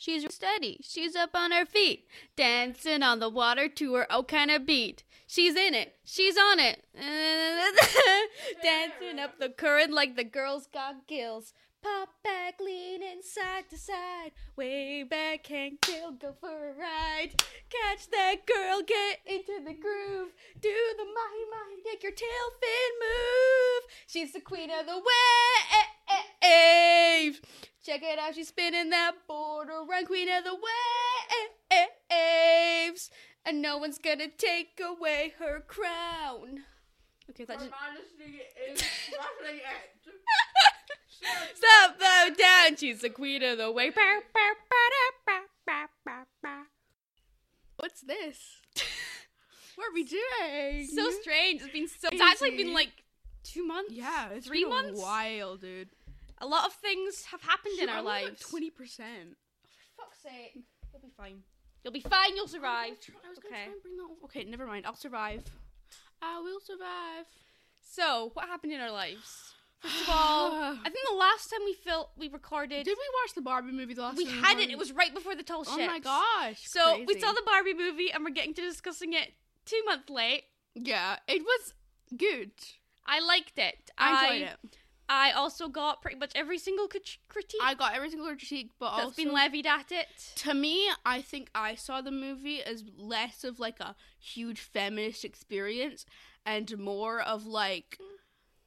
She's steady. She's up on her feet, dancing on the water to her own kind of beat. She's in it. She's on it. dancing up the current like the girls got gills. Pop back, leaning side to side. Way back, can't kill, go for a ride. Catch that girl, get into the groove. Do the mahi mahi, make your tail fin move. She's the queen of the wave. Check it out, she's spinning that board around, queen of the waves. And no one's gonna take away her crown. Okay, that just. Majesty is it. Stop, bow down. She's the queen of the wave. What's this? what are we doing? So strange. It's been so. It's actually been like two months. yeah, it's three been months. a while, dude. A lot of things have happened in our lives. Twenty percent. Oh, for fuck's sake. You'll be fine. You'll be fine. You'll oh survive. I was gonna Okay. try and bring that. Over. Okay, never mind. I'll survive. I will survive. So, what happened in our lives? First of all, I think the last time we fil- we recorded, Did we watch the Barbie movie the last time? we time had it. It was right before the tall Oh my gosh. So we saw the Barbie movie, and we're getting to discussing it two months late. Yeah, it was good. I liked it. I enjoyed it. I also got pretty much every single crit- critique I got every single critique, but that's also been levied at it. to me, I think I saw the movie as less of like a huge feminist experience and more of like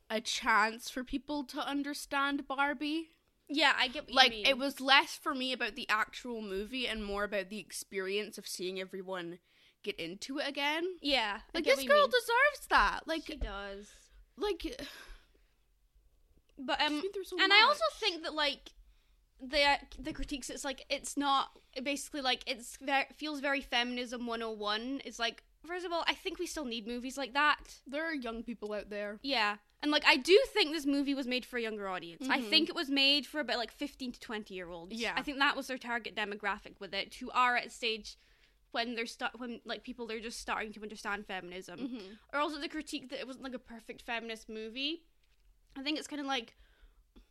a chance for people to understand Barbie. Yeah, I get what Like you mean. it was less for me about the actual movie and more about the experience of seeing everyone get into it again. Yeah, I Like this girl mean. deserves that. Like she does. like But um, so and I also think that like the the critiques, it's like it's not basically like it's very feels very feminism 101. It's like first of all, I think we still need movies like that. there are young people out there. Yeah. And like I do think this movie was made for a younger audience. I Mhm. think it was made for about like 15 to 20 year olds. Yeah. I think that was their target demographic with it who are at a stage when they're start when like people they're just starting to understand feminism. Mm-hmm. Or also the critique that it wasn't like a perfect feminist movie. I think it's kind of like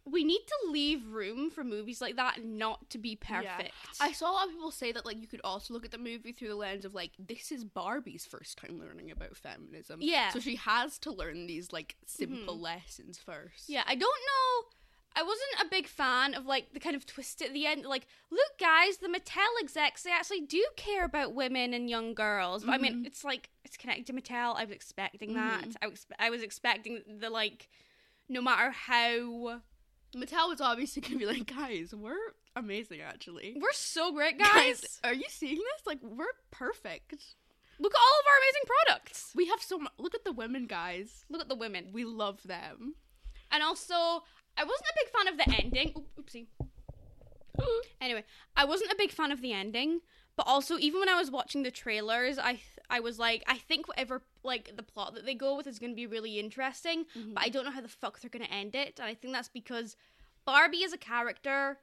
we need to leave room for movies like that not to be perfect. I saw a lot of people say that like you could also look at the movie through the lens of like this is Barbie's first time learning about feminism. Yeah. So she has to learn these like simple lessons first. Yeah, I don't know. I wasn't a big fan of like the kind of twist at the end. Like, look, guys, the Mattel execs they actually do care about women and young girls. But I mean, Mhm. it's like it's connected to Mattel. I was expecting that. Mhm. I was I was expecting the like, no matter how Mattel was obviously gonna be like, guys, we're amazing actually. we're so great, guys. are you seeing this? Like we're perfect. Look at all of our amazing products. We have so much look at the women guys. Look at the women. We love them. And also, I wasn't a big fan of the ending. Oop, oopsie. Anyway, I wasn't a big fan of the ending, but also even when I was watching the trailers, I I was like, I think whatever like the plot that they go with is going to be really interesting, but I don't know how the fuck they're going to end it, and I think that's because Barbie as a character,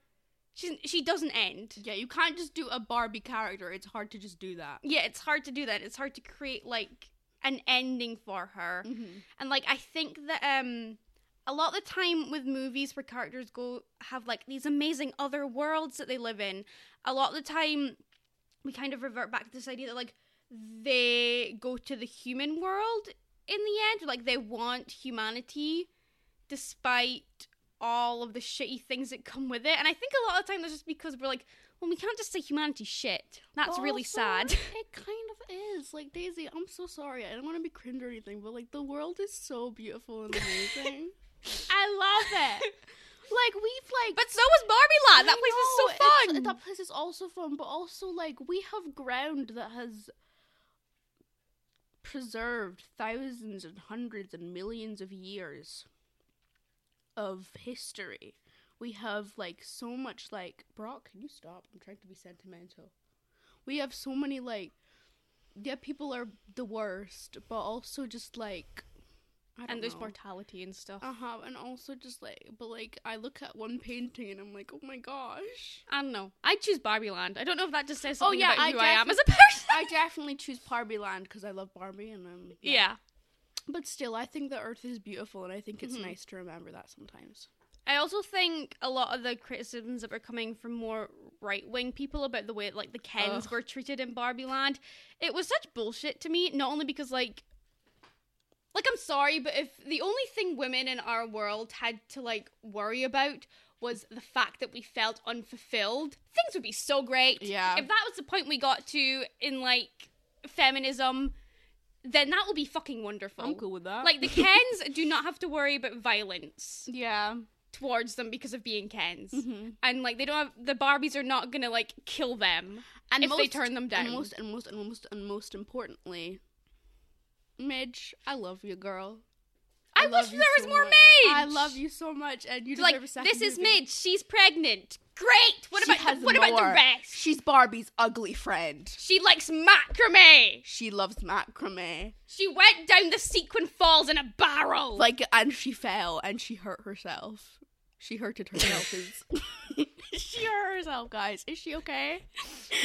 she she doesn't end. Yeah, you can't just do a Barbie character. It's hard to just do that. Yeah, it's hard to do that. It's hard to create like an ending for her. Mm-hmm. And like I think that um a lot of the time with movies where characters go have like these amazing other worlds that they live in, a lot of the time we kind of revert back to this idea that like they go to the human world in the end, like they want humanity despite all of the shitty things that come with it. And I think a lot of the time that's just because we're like, well, we can't just say humanity shit. That's really sad. It kind of is. Like Daisy, I'm so sorry. I don't want to be cringe or anything, but like the world is so beautiful and amazing. I love it. Like we've like but so was Barbie Land. That place was so fun. That place is also fun, but also like we have ground that has preserved thousands and hundreds and millions of years of history. We have like so much like Brock, can you stop? I'm trying to be sentimental. We have so many like yeah, people are the worst, but also just like and there's know. mortality and stuff. Uh huh, and also just like, but like, I look at one painting and I'm like, oh my gosh. I don't know. I choose Barbie Land. I don't know if that just says Oh, yeah, about I who I am as a person. I definitely choose Barbie Land because I love Barbie and I'm yeah. But still, I think the Earth is beautiful, and I think it's Mhm. nice to remember that sometimes. I also think a lot of the criticisms that were coming from more right wing people about the way like the Kens Ugh. were treated in Barbie Land. It was such bullshit to me. Not only because like, like I'm sorry, but if the only thing women in our world had to like worry about was the fact that we felt unfulfilled, things would be so great. Yeah. If that was the point we got to in like feminism, then that will be fucking wonderful. I'm cool with that. Like the Kens do not have to worry about violence yeah. towards them because of being Kens. Mhm. And like they don't have the Barbies are not gonna like kill them And if they turn them down. And most and most and most and most importantly, Midge, I love you, girl. I, love wish there was so more much. Midge. I love you so much, and you Like deserve a second this is movie. Midge. She's pregnant. Great. What She about what about the rest? She's Barbie's ugly friend. She likes macrame. She loves macrame. She went down the sequin falls in a barrel. Like, and she fell and she hurt herself. She hurted herself. she hurt herself, guys. Is she okay?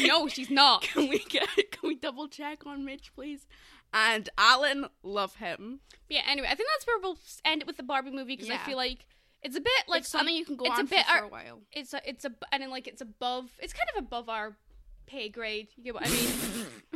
no, she's not. Can we get? Can we double check on Midge, please? And Alan, love him. But yeah. Anyway, I think that's where we'll end it with the Barbie movie because I feel like it's a bit like Like something you can go it's a on bit for, for a while. it's a it's a and then like it's above. It's kind of above our pay grade. You get what I mean?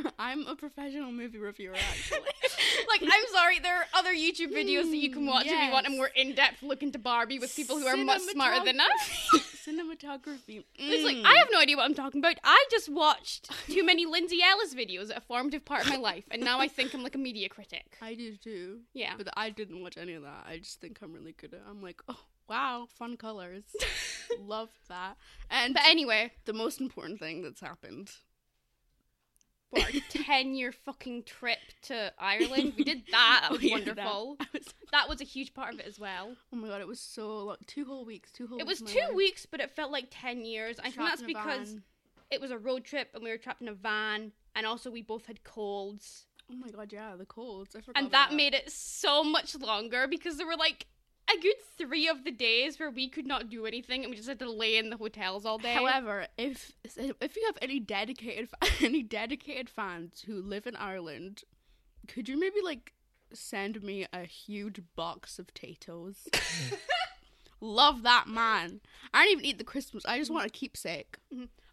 I'm a professional movie reviewer, actually. like I'm sorry, there are other YouTube videos that you can Mm, watch if you want a more in-depth look into Barbie with people who are much smarter than us. Cinematography. It's like Mm. I have no idea what I'm talking about. I just watched too many Lindsay Ellis videos at a formative part of my life, and now I think I'm like a media critic. I do too. Yeah. But I didn't watch any of that. I just think I'm really good at I'm like, oh wow, fun colors. Love that. And But anyway, the most important thing that's happened. for our ten-year fucking trip to Ireland, we did that. That was yeah, wonderful. That, was- That was a huge part of it as well. oh my god, it was so like Two whole weeks. Two whole It was two life. weeks, but it felt like ten years. I think that's because van. it was a road trip and we were trapped in a van, and also we both had colds. Oh my god, yeah, the colds. I forgot. and about that made it so much longer because there were like a good three of the days where we could not do anything and we just had to lay in the hotels all day. However, if if you have any dedicated any dedicated fans who live in Ireland, could you maybe like send me a huge box of potatoes? Love that man. I don't even eat the Christmas. I just want a keepsake.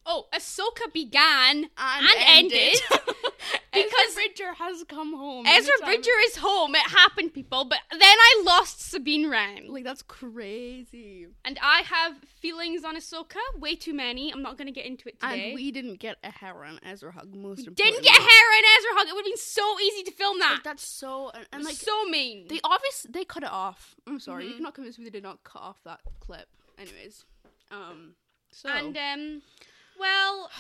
Oh, Ahsoka began And, ended because because Bridger has come home. Ezra Bridger is home. It happened, people. But then I lost Sabine Wren, Like that's crazy. and I have feelings on Ahsoka. Way too many. I'm not going to get into it today. And we didn't get a Heron Ezra hug. Most didn't importantly. get Hera and Ezra hug. It would have been so easy to film that. Like, that's so and, and like so mean. They obviously they cut it off. I'm sorry, you Mhm. cannot convince me they did not cut off that clip. Anyways, um, so And um, well,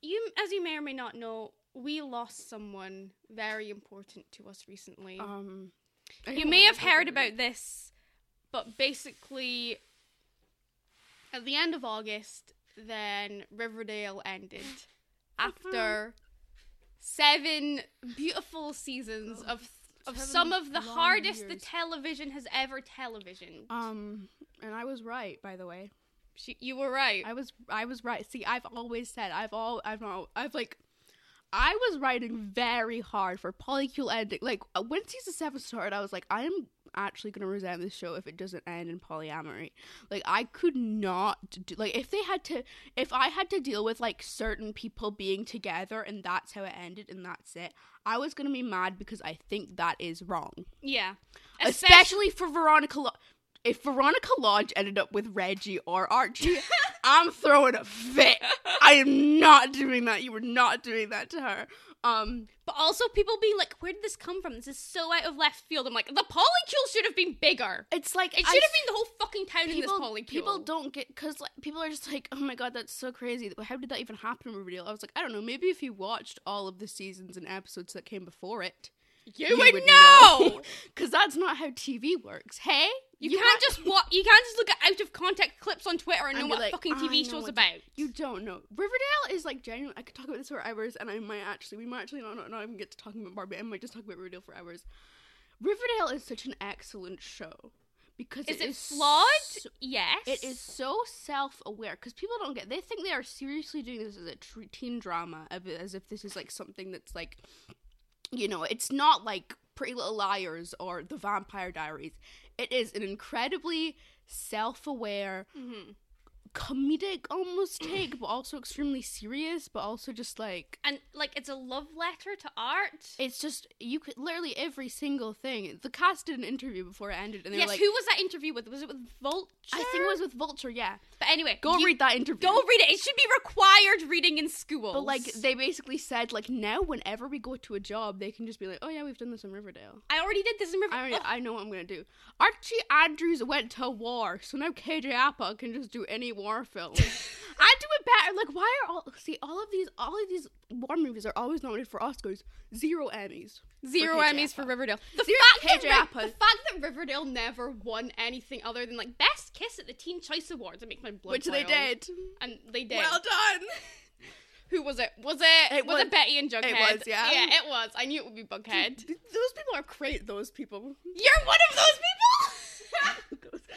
you as you may or may not know, we lost someone very important to us recently. um, you may have heard about this, but basically, at the end of August, then Riverdale ended after seven beautiful seasons of of some of the hardest the television has ever televisioned. Um, and I was right, by the way. She, you were right. I was I was right. See, I've always said I've all I've not I've like. I was writing very hard for polycule ending. Like uh, when season seven started, I was like, I am actually gonna resent this show if it doesn't end in polyamory. Like I could not do like if they had to if I had to deal with like certain people being together and that's how it ended and that's it. I was gonna be mad because I think that is wrong, yeah, especially for Veronica. Lo- if Veronica Lodge ended up with Reggie or Archie, I'm throwing a fit. I am not doing that. You were not doing that to her. Um, But also people being like, where did this come from? This is so out of left field. I'm like, the polycule should have been bigger. it's like It I should have been the whole fucking town in this people, polycule. people don't get because like people are just like, oh my god, that's so crazy. How did that even happen in Riverdale? I was like, I don't know. Maybe if you watched all of the seasons and episodes that came before it, you, would, know. because that's not how TV works. Hey, You, can't just wa- You can't just look at out of context clips on Twitter and, And know what like, fucking TV show's what- about. You don't know. Riverdale is like genuine. I could talk about this for hours, and I might actually, we might actually not, not, not even get to talking about Barbie. I might just talk about Riverdale for hours. Riverdale is such an excellent show because Is it it is flawed? so- yes. it is so self-aware because people don't get. They think they are seriously doing this as a teen drama, as if this is like something that's like, you know, it's not like Pretty Little Liars or The Vampire Diaries. It is an incredibly self-aware Mhm. Comedic almost take, but also extremely serious, but also just like and like it's a love letter to art. it's just you could literally every single thing. The cast did an interview before it ended, and they yes, were like, who was that interview with? Was it with Vulture? I think it was with Vulture, yeah. But anyway, Go you- read that interview. Go read it. It should be required reading in school. But like they basically said, like now whenever we go to a job, they can just be like, "Oh yeah, we've done this in Riverdale." I already did this in Riverdale. I already. I know what I'm gonna do. Archie Andrews went to war, so now KJ Apa can just do any war film. I do it better. Like, why are all see all of these all of these war movies are always nominated for Oscars? Zero Emmys. Zero KJ Emmys for Riverdale. The Zero fact, that the fact that Riverdale never won anything other than like Best Kiss at the Teen Choice Awards, it makes my blood Which they did. and they did. Well done. Who was it? Was it? It was, was- it Betty and Jughead? was, yeah. Yeah, it was. I knew it would be Bughead. Those people are great. Those people. You're one of those people.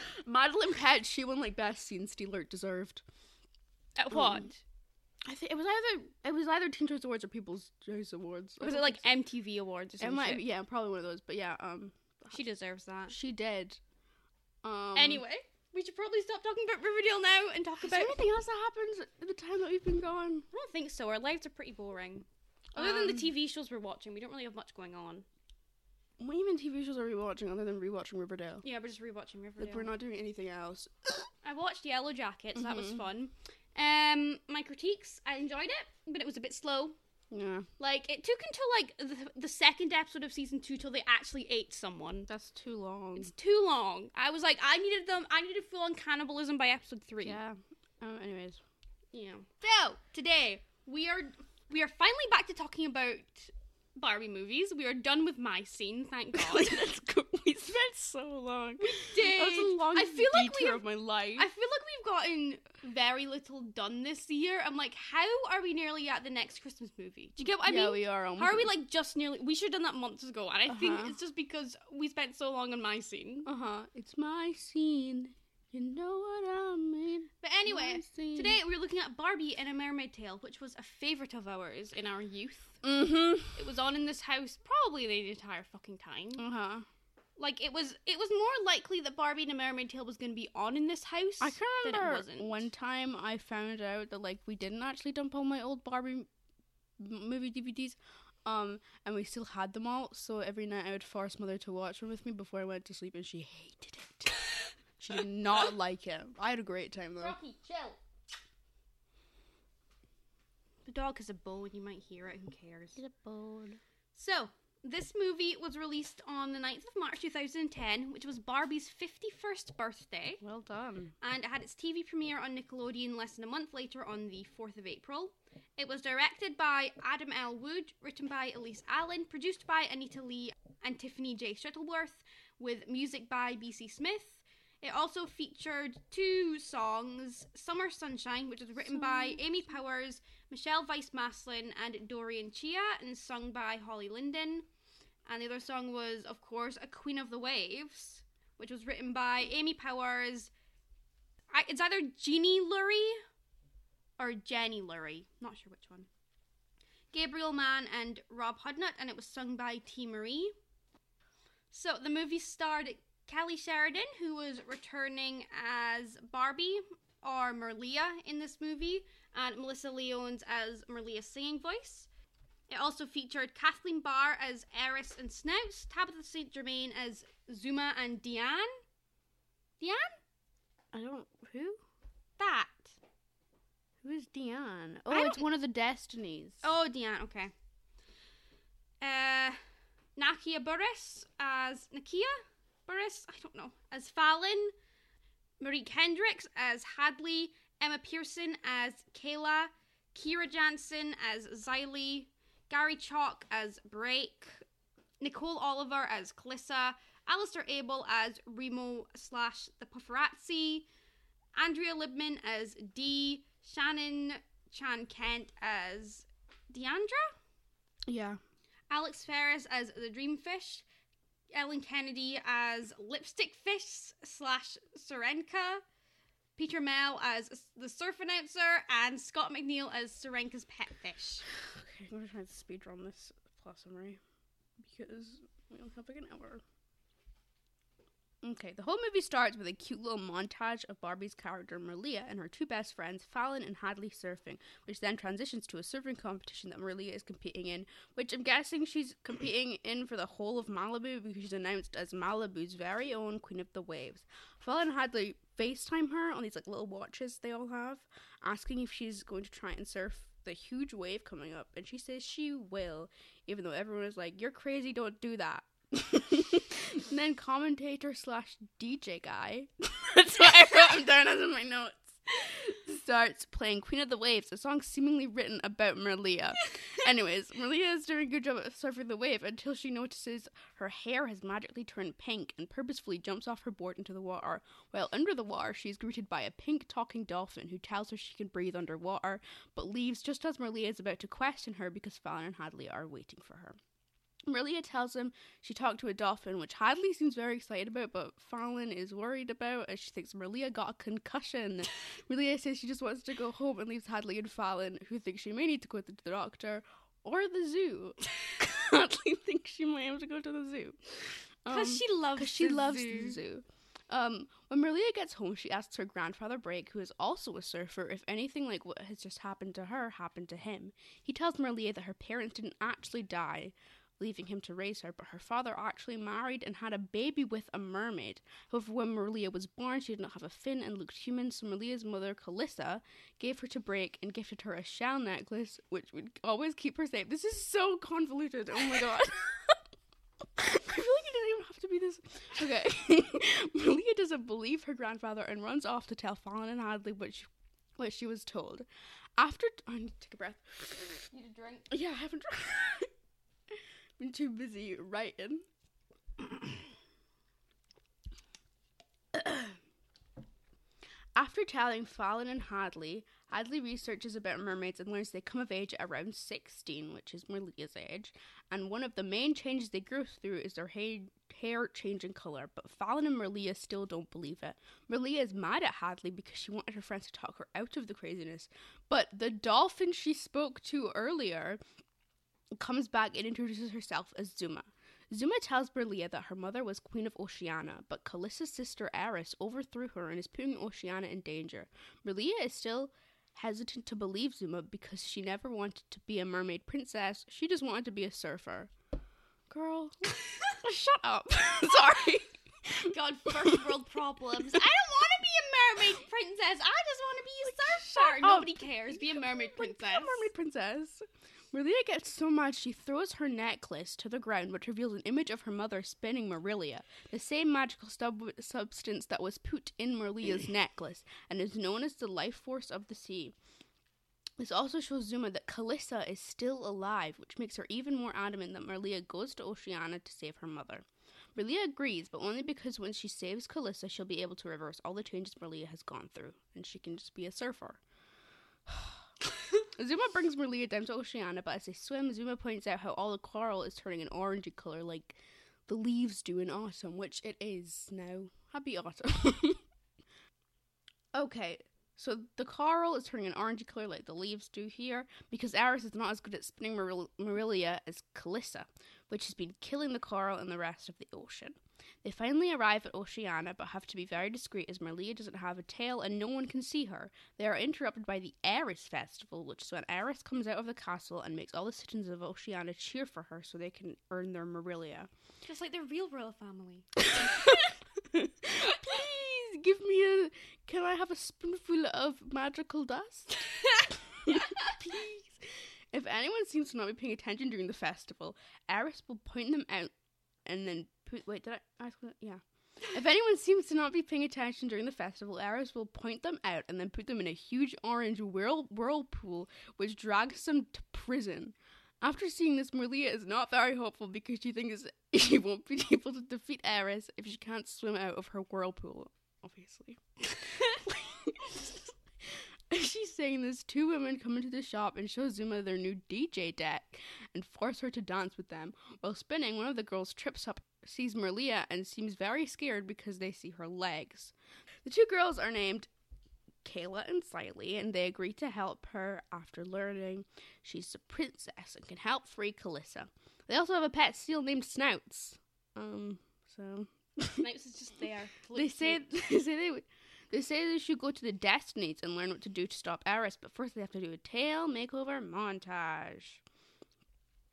Madelaine Petsch, she won like best scene stealer deserved. At what? I think it was either it was either Teen Choice Awards or People's Choice Awards. Was it like MTV Awards or it something? might, yeah, probably one of those. But yeah, um, She deserves that. she did. Um, Anyway, we should probably stop talking about Riverdale now and talk is about. there anything else that happens at the time that we've been gone? I don't think so. Our lives are pretty boring. Other than the Um, TV shows we're watching, we don't really have much going on. What even TV shows are we watching other than rewatching Riverdale? Yeah, we're just rewatching Riverdale. Like we're not doing anything else. I watched Yellow Jackets. That was Mhm. fun. Um, my critiques, I enjoyed it, but it was a bit slow. Yeah, Like it took until like the, the second episode of season two till they actually ate someone. that's too long. It's too long. I was like, I needed them. I needed full on cannibalism by episode three. Yeah. Um, anyways, Yeah. So today we are we are finally back to talking about Barbie movies. We are done with my scene, thank God. We spent so long. We did. That was the longest I feel like we have- of my life. I feel like we've gotten very little done this year. I'm like, how are we nearly at the next Christmas movie? Do you get what I yeah, mean? we are. Almost How are we like just nearly? We should have done that months ago, and I think Uh-huh. it's just because we spent so long on my scene. Uh huh. It's my scene. You know what I mean. But anyway, today we're looking at Barbie and a Mermaid Tale, which was a favorite of ours in our youth. Mm-hmm. It was on in this house probably the entire fucking time. Uh huh. Like it was, it was more likely that Barbie and a Mermaid Tale was going to be on in this house I can than it remember wasn't. one time I found out that like we didn't actually dump all my old Barbie m- movie DVDs, um, and we still had them all. So every night I would force mother to watch them with me before I went to sleep, and she hated it. she did not like it. I had a great time though. Rocky, chill. The dog has a bone. You might hear it. Who cares? Bone. So, this movie was released on the 9th of March 2010, which was Barbie's 51st birthday, Well done. and it had its TV premiere on Nickelodeon less than a month later on the 4th of April. It was directed by Adam L. Wood, written by Elise Allen, produced by Anita Lee and Tiffany J. Shuttleworth, with music by B.C. Smith. It also featured two songs Summer Sunshine, which was written by Amy Powers, Michelle Weiss Maslin, and Dorian Chia, and sung by Holly Linden. And the other song was, of course, A Queen of the Waves, which was written by Amy Powers. I, it's either Jeannie Lurie or Jenny Lurie. Not sure which one. Gabriel Mann and Rob Hudnut, and it was sung by T. Marie. So the movie starred Kelly Sheridan, who was returning as Barbie or Merlia in this movie, and Melissa Leones as Merlia's singing voice. It also featured Kathleen Barr as Eris and Snouts, Tabitha St. Germain as Zuma and Diane. Diane? I don't. Who? That. Who is Dion? Oh, I it's don't- one of the Destinies. Oh, Diane, okay. Uh, Nakia Burris as Nakia Burris, I don't know, as Fallon. Marie Kendricks as Hadley. Emma Pearson as Kayla. Kira Jansen as Xylee. Gary Chalk as Break. Nicole Oliver as Calissa. Alistair Abell as Remo slash the Pufferazzi. Andrea Libman as Dee. Shannon Chan Kent as Deandra. Yeah. Alex Ferris as the Dreamfish, Ellen Kennedy as Lipstick Fish slash Serenka, Peter Mel as the surf announcer, and Scott McNeil as Serenka's pet fish. Okay, I'm gonna try to speed run this plot summary because we only have like an hour. Okay, the whole movie starts with a cute little montage of Barbie's character Merlia and her two best friends, Fallon and Hadley, surfing, which then transitions to a surfing competition that Merlia is competing in, which I'm guessing she's competing in for the whole of Malibu because she's announced as Malibu's very own Queen of the Waves. Fallon and Hadley FaceTime her on these like little watches they all have, asking if she's going to try and surf the huge wave coming up, and she says she will, even though everyone is like, "You're crazy, don't do that." and then commentator slash DJ guy. That's what I wrote him down as in my notes. Starts playing Queen of the Waves, a song seemingly written about Merlia. Anyways, Merlia is doing a good job at surfing the wave until she notices her hair has magically turned pink and purposefully jumps off her board into the water. While under the water, she is greeted by a pink talking dolphin who tells her she can breathe underwater, but leaves just as Merlia is about to question her because Fallon and Hadley are waiting for her. Merlia tells him she talked to a dolphin, which Hadley seems very excited about, but Fallon is worried about as she thinks Merlia got a concussion. Merlia says she just wants to go home and leaves Hadley and Fallon, who think she may need to go to the doctor or the zoo. Hadley thinks she might have to go to the zoo. Because Um, she loves because she the loves zoo. the zoo. Um, when Merlia gets home, she asks her grandfather Brake, who is also a surfer, if anything like what has just happened to her happened to him. He tells Merlia that her parents didn't actually die, leaving him to raise her, but her father actually married and had a baby with a mermaid. However, when Merlia was born, she did not have a fin and looked human, so Merlia's mother, Calissa, gave her to break and gifted her a shell necklace, which would always keep her safe. This is so convoluted. Oh my god. I feel like it didn't even have to be this. Okay. Malia doesn't believe her grandfather and runs off to tell Fallon and Hadley what she, what she was told. After. I need to take a breath. Need a drink? Yeah, I haven't. been too busy writing. After telling Fallon and Hadley, Hadley researches about mermaids and learns they come of age at around 16, which is Merlia's age. And one of the main changes they grow through is their ha- hair changing color. But Fallon and Merlia still don't believe it. Merlia is mad at Hadley because she wanted her friends to talk her out of the craziness. But the dolphin she spoke to earlier comes back and introduces herself as Zuma. Zuma tells Merlia that her mother was Queen of Oceania, but Calissa's sister Eris overthrew her and is putting Oceania in danger. Merlia is still hesitant to believe Zuma because she never wanted to be a mermaid princess. She just wanted to be a surfer. Girl, shut up. Sorry. God, first world problems. I don't want to be a mermaid princess. I just want to be a surfer. Nobody cares. Be a mermaid Like, princess. be a mermaid princess. Merlia gets so mad she throws her necklace to the ground, which reveals an image of her mother spinning Marilia, the same magical stub- substance that was put in Merlia's necklace and is known as the life force of the sea. This also shows Zuma that Calissa is still alive, which makes her even more adamant that Merlia goes to Oceania to save her mother. Merlia agrees, but only because when she saves Calissa, she'll be able to reverse all the changes Merlia has gone through, and she can just be a surfer. Zuma brings Merlia down to Oceania, but as they swim, Zuma points out how all the coral is turning an orangey color like the leaves do in autumn, which it is now. Happy autumn. okay, so the coral is turning an orangey color like the leaves do here because Eris is not as good at spinning Maril- Marilia as Calissa, which has been killing the coral and the rest of the ocean. They finally arrive at Oceana, but have to be very discreet as Merlia doesn't have a tail and no one can see her. They are interrupted by the Eris Festival, which is when Eris comes out of the castle and makes all the citizens of Oceana cheer for her so they can earn their Marilia. Just like the real royal family. Please give me a. Can I have a spoonful of magical dust? Please. If anyone seems to not be paying attention during the festival, Eris will point them out and then put. Wait, did I ask? that? Yeah. If anyone seems to not be paying attention during the festival, Eris will point them out and then put them in a huge orange whirl- whirlpool, which drags them to prison. After seeing this, Merlia is not very hopeful because she thinks she won't be able to defeat Eris if she can't swim out of her whirlpool, obviously. As she's saying this, two women come into the shop and show Zuma their new DJ deck and force her to dance with them. While spinning, one of the girls trips up, sees Merlia, and seems very scared because they see her legs. The two girls are named Kayla and Xylee, and they agree to help her after learning she's a princess and can help free Calissa. They also have a pet seal named Snouts. Um, so Snouts is just there. They say they say they. They say they should go to the Destinies and learn what to do to stop Eris, but first they have to do a tail makeover montage.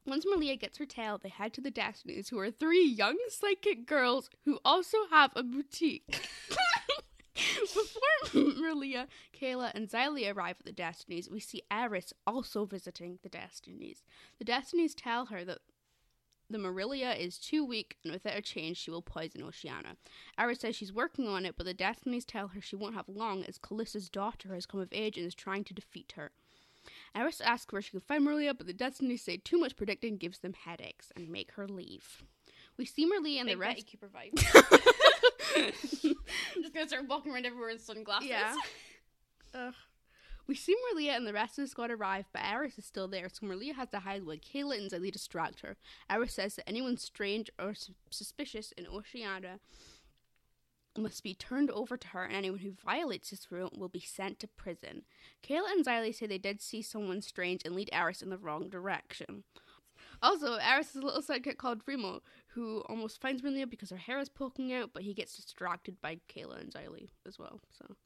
Once Malia gets her tail, they head to the Destinies, who are three young psychic girls who also have a boutique. Before Malia, Kayla, and Xylee arrive at the Destinies, we see Eris also visiting the Destinies. The Destinies tell her that the Marilia is too weak, and without a change, she will poison Oceana. Eris says she's working on it, but the Destinies tell her she won't have long, as Calissa's daughter has come of age and is trying to defeat her. Eris asks where she can find Marilia, but the Destinies say too much predicting gives them headaches and make her leave. We see Marilia and Big the rest. Betty Cooper vibe. I'm just gonna start walking around everywhere in sunglasses. Yeah. Ugh. We see Merlia and the rest of the squad arrive, but Eris is still there, so Merlia has to hide while Kayla and Xylee distract her. Eris says that anyone strange or su- suspicious in Oceania must be turned over to her, and anyone who violates this rule will be sent to prison. Kayla and Xylee say they did see someone strange and lead Eris in the wrong direction. Also, Eris has a little sidekick called Remo, who almost finds Merlia because her hair is poking out, but he gets distracted by Kayla and Xylee as well. So,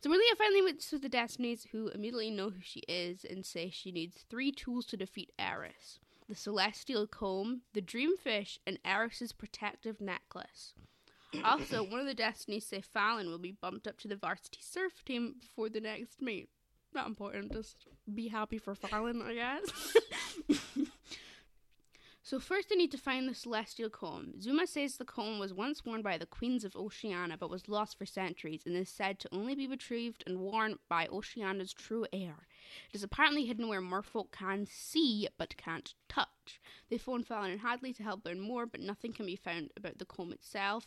so Merlia finally meets with the Destinies, who immediately know who she is and say she needs three tools to defeat Eris: the Celestial Comb, the Dreamfish, and Eris's protective necklace. Also, one of the Destinies say Fallon will be bumped up to the varsity surf team before the next meet. Not important, just be happy for Fallon, I guess. so first I need to find the celestial comb. Zuma says the comb was once worn by the queens of Oceania but was lost for centuries and is said to only be retrieved and worn by Oceania's true heir. It is apparently hidden where merfolk can see but can't touch. They phone Fallon and Hadley to help learn more, but nothing can be found about the comb itself.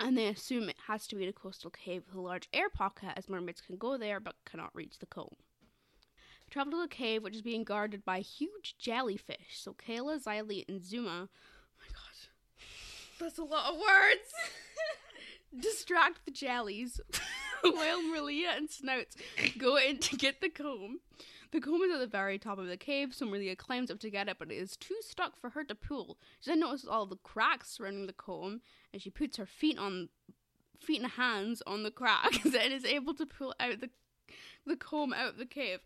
And they assume it has to be in a coastal cave with a large air pocket, as mermaids can go there but cannot reach the comb. We travel to the cave, which is being guarded by huge jellyfish. So Kayla, Xylee, and Zuma, oh my god, That's a lot of words. distract the jellies while Maria and Snouts go in to get the comb. The comb is at the very top of the cave, so Maria climbs up to get it, but it is too stuck for her to pull. She then notices all the cracks surrounding the comb, and she puts her feet on feet and hands on the cracks and is able to pull out the the comb out of the cave.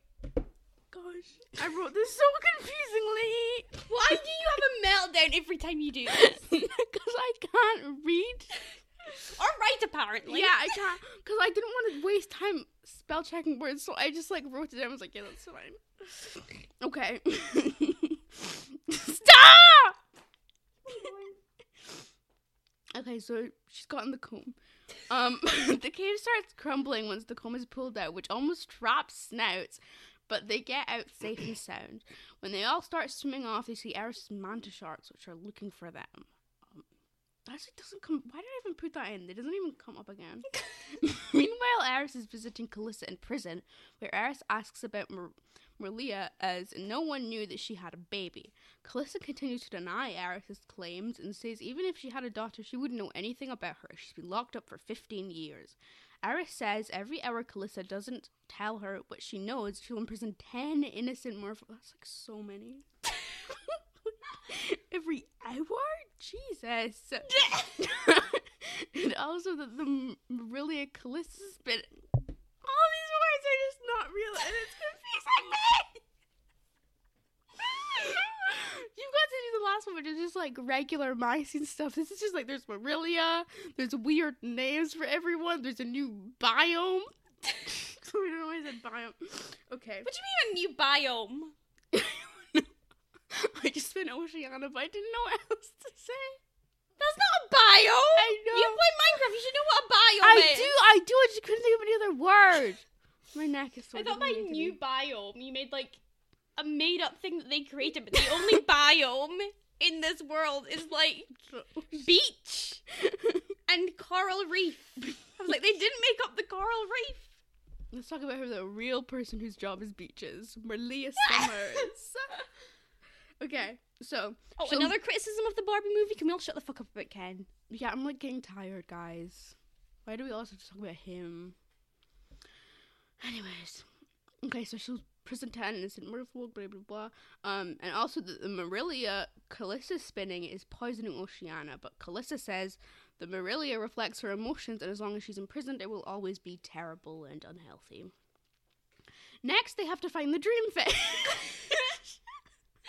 Gosh, I wrote this so confusingly. Why do you have a meltdown every time you do this? Because I can't read. or write, apparently. Yeah, I can't because I didn't want to waste time spell checking words, so I just like wrote it down. I was like, yeah, that's fine. Okay. Stop. okay, so she's gotten the comb. Um, the cave starts crumbling once the comb is pulled out, which almost traps snouts. But they get out safe and sound. When they all start swimming off, they see Eris' manta sharks, which are looking for them. Actually doesn't come. Why did I even put that in? It doesn't even come up again. Meanwhile, Eris is visiting Calissa in prison, where Eris asks about Mer- as no one knew that she had a baby. Calissa continues to deny Eris's claims and says even if she had a daughter, she wouldn't know anything about her. She's been locked up for 15 years. Eris says every hour Calissa doesn't tell her what she knows, she'll imprison 10 innocent merfolk. That's like so many. every hour? Jesus. and also that the Marilia Calissa's been. All these words are just not real and it's confusing me. You've got to do the last one, which is just like regular My Scene stuff. This is just like there's Marilia, there's weird names for everyone, there's a new biome. so I don't know why I said biome. Okay. What do you mean a new biome? I just spent Oceania, but I didn't know what else to say. That's not a biome. I know. You play Minecraft. You should know what a biome I is. I do, I do. I just couldn't think of any other word. My neck is sore. I thought by new biome you made like a made up thing that they created, but the only biome in this world is like beach and coral reef. I was like, they didn't make up the coral reef. Let's talk about her, the real person whose job is beaches, Merlia Summers. Okay, so Oh, she'll- another criticism of the Barbie movie. Can we all shut the fuck up about Ken? Yeah, I'm like getting tired, guys. Why do we also have to talk about him? Anyways, okay, so she'll present tense innocent merfolk, blah blah blah. Um, and also that the Marilia Calissa spinning is poisoning Oceana, but Calissa says the Marilia reflects her emotions, and as long as she's imprisoned, it will always be terrible and unhealthy. Next, they have to find the dream dreamfish.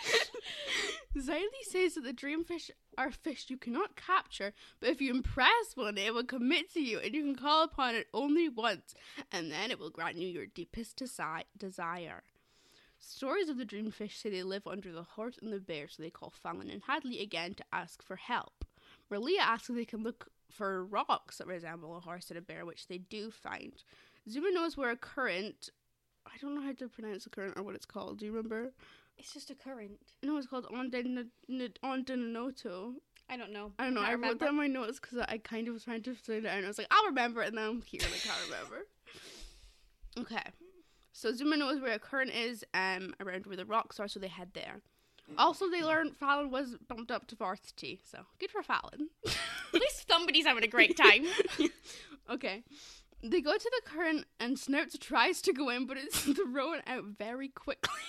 Xylee says that the dreamfish are fish you cannot capture, but if you impress one, it will commit to you, and you can call upon it only once, and then it will grant you your deepest desi- desire. Stories of the dreamfish say they live under the horse and the bear, so they call Fallon and Hadley again to ask for help. Merlia asks if they can look for rocks that resemble a horse and a bear, which they do find. Zuma knows where a current. I don't know how to pronounce the current or what it's called. Do you remember? It's just a current. No, it's called Ondinanoto. I don't know. I don't know. Can't I wrote that down my notes because I kind of was trying to say that, and I was like, I'll remember, it, and then I'm here and I can't remember. Okay, so Zuma knows where a current is, um, around where the rocks are, so they head there. Also, they learned Fallon was bumped up to varsity, so good for Fallon. At least somebody's having a great time. okay. They go to the current, and Snouts tries to go in, but it's thrown out very quickly.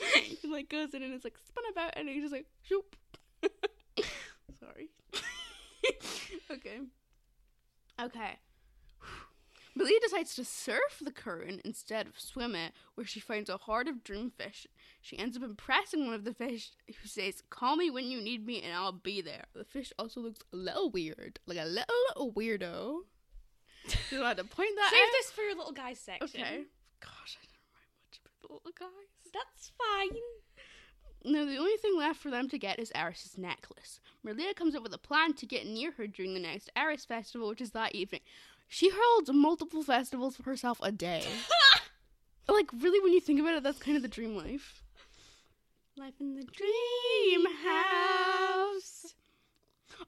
he like goes in and it's like spun about, and he's just like shoop. Sorry. okay. Okay. Malia decides to surf the current instead of swim it, where she finds a horde of dreamfish. She ends up impressing one of the fish, who says, "Call me when you need me, and I'll be there." The fish also looks a little weird, like a little, weirdo. Just wanted to point that Save out. this for your little guys section. Okay. Gosh, I don't remember much about the little guys. That's fine. Now, the only thing left for them to get is Eris's necklace. Merlia comes up with a plan to get near her during the next Eris festival, which is that evening. She holds multiple festivals for herself a day. like, really, when you think about it, that's kind of the dream life. Life in the Dream house.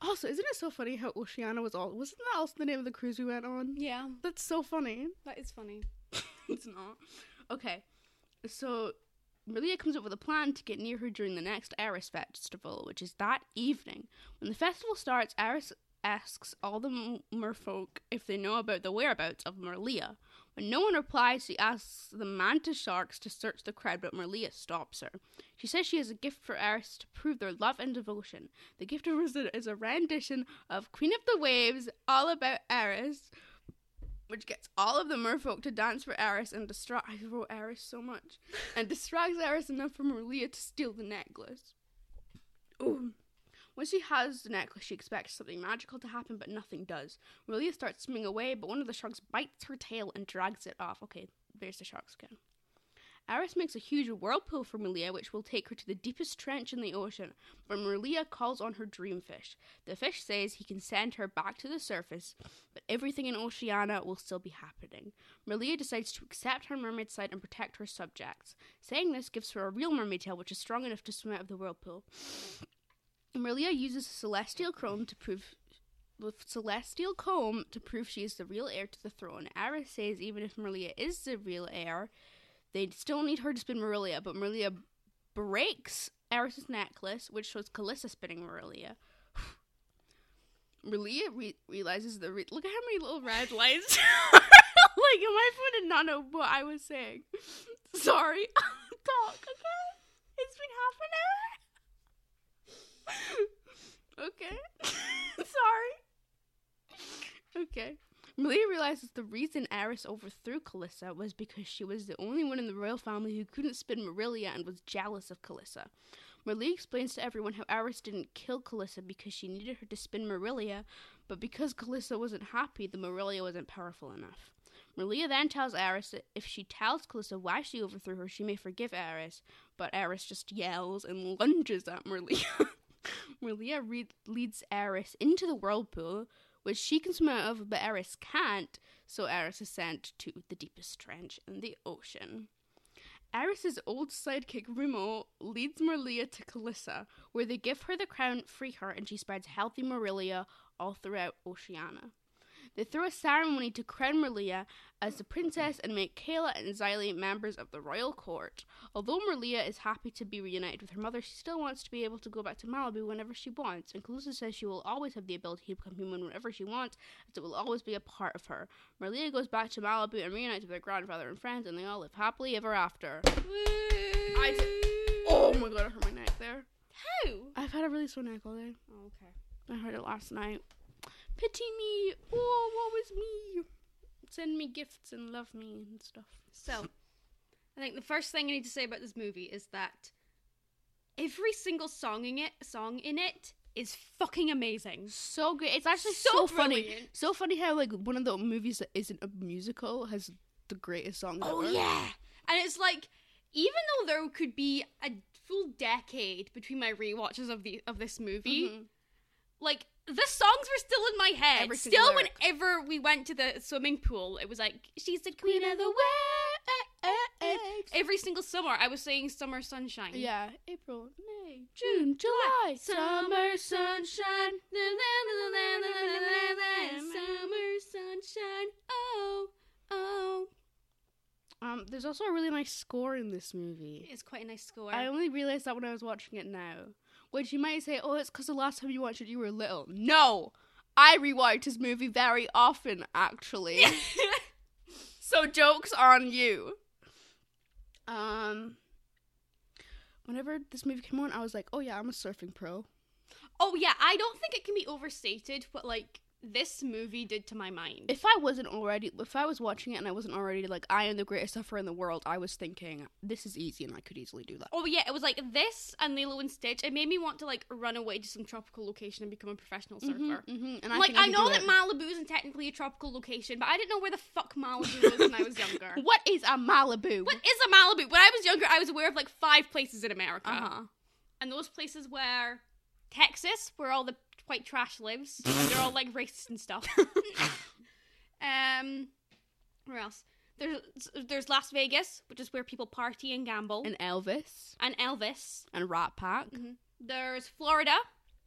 Also, isn't it so funny how Oceana was all? Wasn't that also the name of the cruise we went on? Yeah, That's so funny. that is funny. it's not. Okay, so Maria comes up with a plan to get near her during the next Eris festival, which is that evening. When the festival starts, Eris asks all the merfolk if they know about the whereabouts of Merlia. When no one replies, she asks the manta sharks to search the crowd, but Merlia stops her. She says she has a gift for Eris to prove their love and devotion. The gift is a rendition of Queen of the Waves, all about Eris, which gets all of the merfolk to dance for Eris and distract. I wrote Eris so much. And distracts Eris enough for Merlia to steal the necklace. Ooh. When she has the necklace, she expects something magical to happen, but nothing does. Merlia starts swimming away, but one of the sharks bites her tail and drags it off. Okay, there's the sharks again. Eris makes a huge whirlpool for Merlia, which will take her to the deepest trench in the ocean, but Merlia calls on her dreamfish. The fish says he can send her back to the surface, but everything in Oceania will still be happening. Merlia decides to accept her mermaid side and protect her subjects. Saying this gives her a real mermaid tail, which is strong enough to swim out of the whirlpool. Merlia uses a celestial comb to prove with celestial comb to prove she is the real heir to the throne. Eris says even if Merlia is the real heir, they still need her to spin Marilia, but Marilia breaks Eris's necklace, which shows Calissa spinning Marilia. Marilia re- realizes the re- look at how many little red lines. like my phone did not know what I was saying. Sorry, talk. Okay, it's been half an hour. okay, sorry. Okay. Malia realizes the reason Eris overthrew Calissa was because she was the only one in the royal family who couldn't spin Marilia and was jealous of Calissa. Malia explains to everyone how Eris didn't kill Calissa because she needed her to spin Marilia, but because Calissa wasn't happy, the Marilia wasn't powerful enough. Malia then tells Eris that if she tells Calissa why she overthrew her, she may forgive Eris, but Eris just yells and lunges at Merlia. Merlia re- leads Eris into the whirlpool, which she can swim out of, but Eris can't, so Eris is sent to the deepest trench in the ocean. Eris's old sidekick Remo leads Merlia to Calissa, where they give her the crown, free her, and she spreads healthy Marilia all throughout Oceania. They throw a ceremony to crown Merlia as the princess and make Kayla and Xylee members of the royal court. Although Merlia is happy to be reunited with her mother, she still wants to be able to go back to Malibu whenever she wants. And Calissa says she will always have the ability to become human whenever she wants, as it will always be a part of her. Merlia goes back to Malibu and reunites with her grandfather and friends, and they all live happily ever after. I d- Oh my god, I hurt my neck there. How? I've had a really sore neck all day. Oh, okay. I heard it last night. Pity me. Oh, what was me? Send me gifts and love me and stuff. So, I think the first thing I need to say about this movie is that every single song in it, song in it, is fucking amazing. So good. It's actually So so, funny. So funny how like one of the movies that isn't a musical has the greatest songs Oh ever. yeah, and it's like even though there could be a full decade between my rewatches of the of this movie, Mhm. like the songs were still in my head. Every still, lyric. whenever we went to the swimming pool, it was like she's the queen, of the waves. Every single summer, I was saying "Summer Sunshine." Yeah, April, May, June, July, summer sunshine. Summer sunshine. Oh, oh. Um, there's also a really nice score in this movie. It's quite a nice score. I only realized that when I was watching it now. Which you might say, oh, it's because the last time you watched it you were little. No! I rewatch this movie very often, actually. so jokes on you. Um, whenever this movie came on, I was like, oh yeah, I'm a surfing pro. oh yeah, I don't think it can be overstated but like this movie did to my mind. If I wasn't already, if I was watching it and I wasn't already like, I am the greatest surfer in the world, I was thinking, this is easy and I could easily do that. Oh yeah, it was like this and Lilo and Stitch. It made me want to like run away to some tropical location and become a professional surfer. hmm And like think I know that it. Malibu isn't technically a tropical location, but I didn't know where the fuck Malibu was when I was younger. What is a Malibu? What is a Malibu? When I was younger, I was aware of like five places in America, Uh huh. and those places were Texas, where all the white trash lives. they're all like racist and stuff. um, where else? There's there's Las Vegas, which is where people party and gamble, And Elvis and Elvis. and Rat Pack. There's Florida.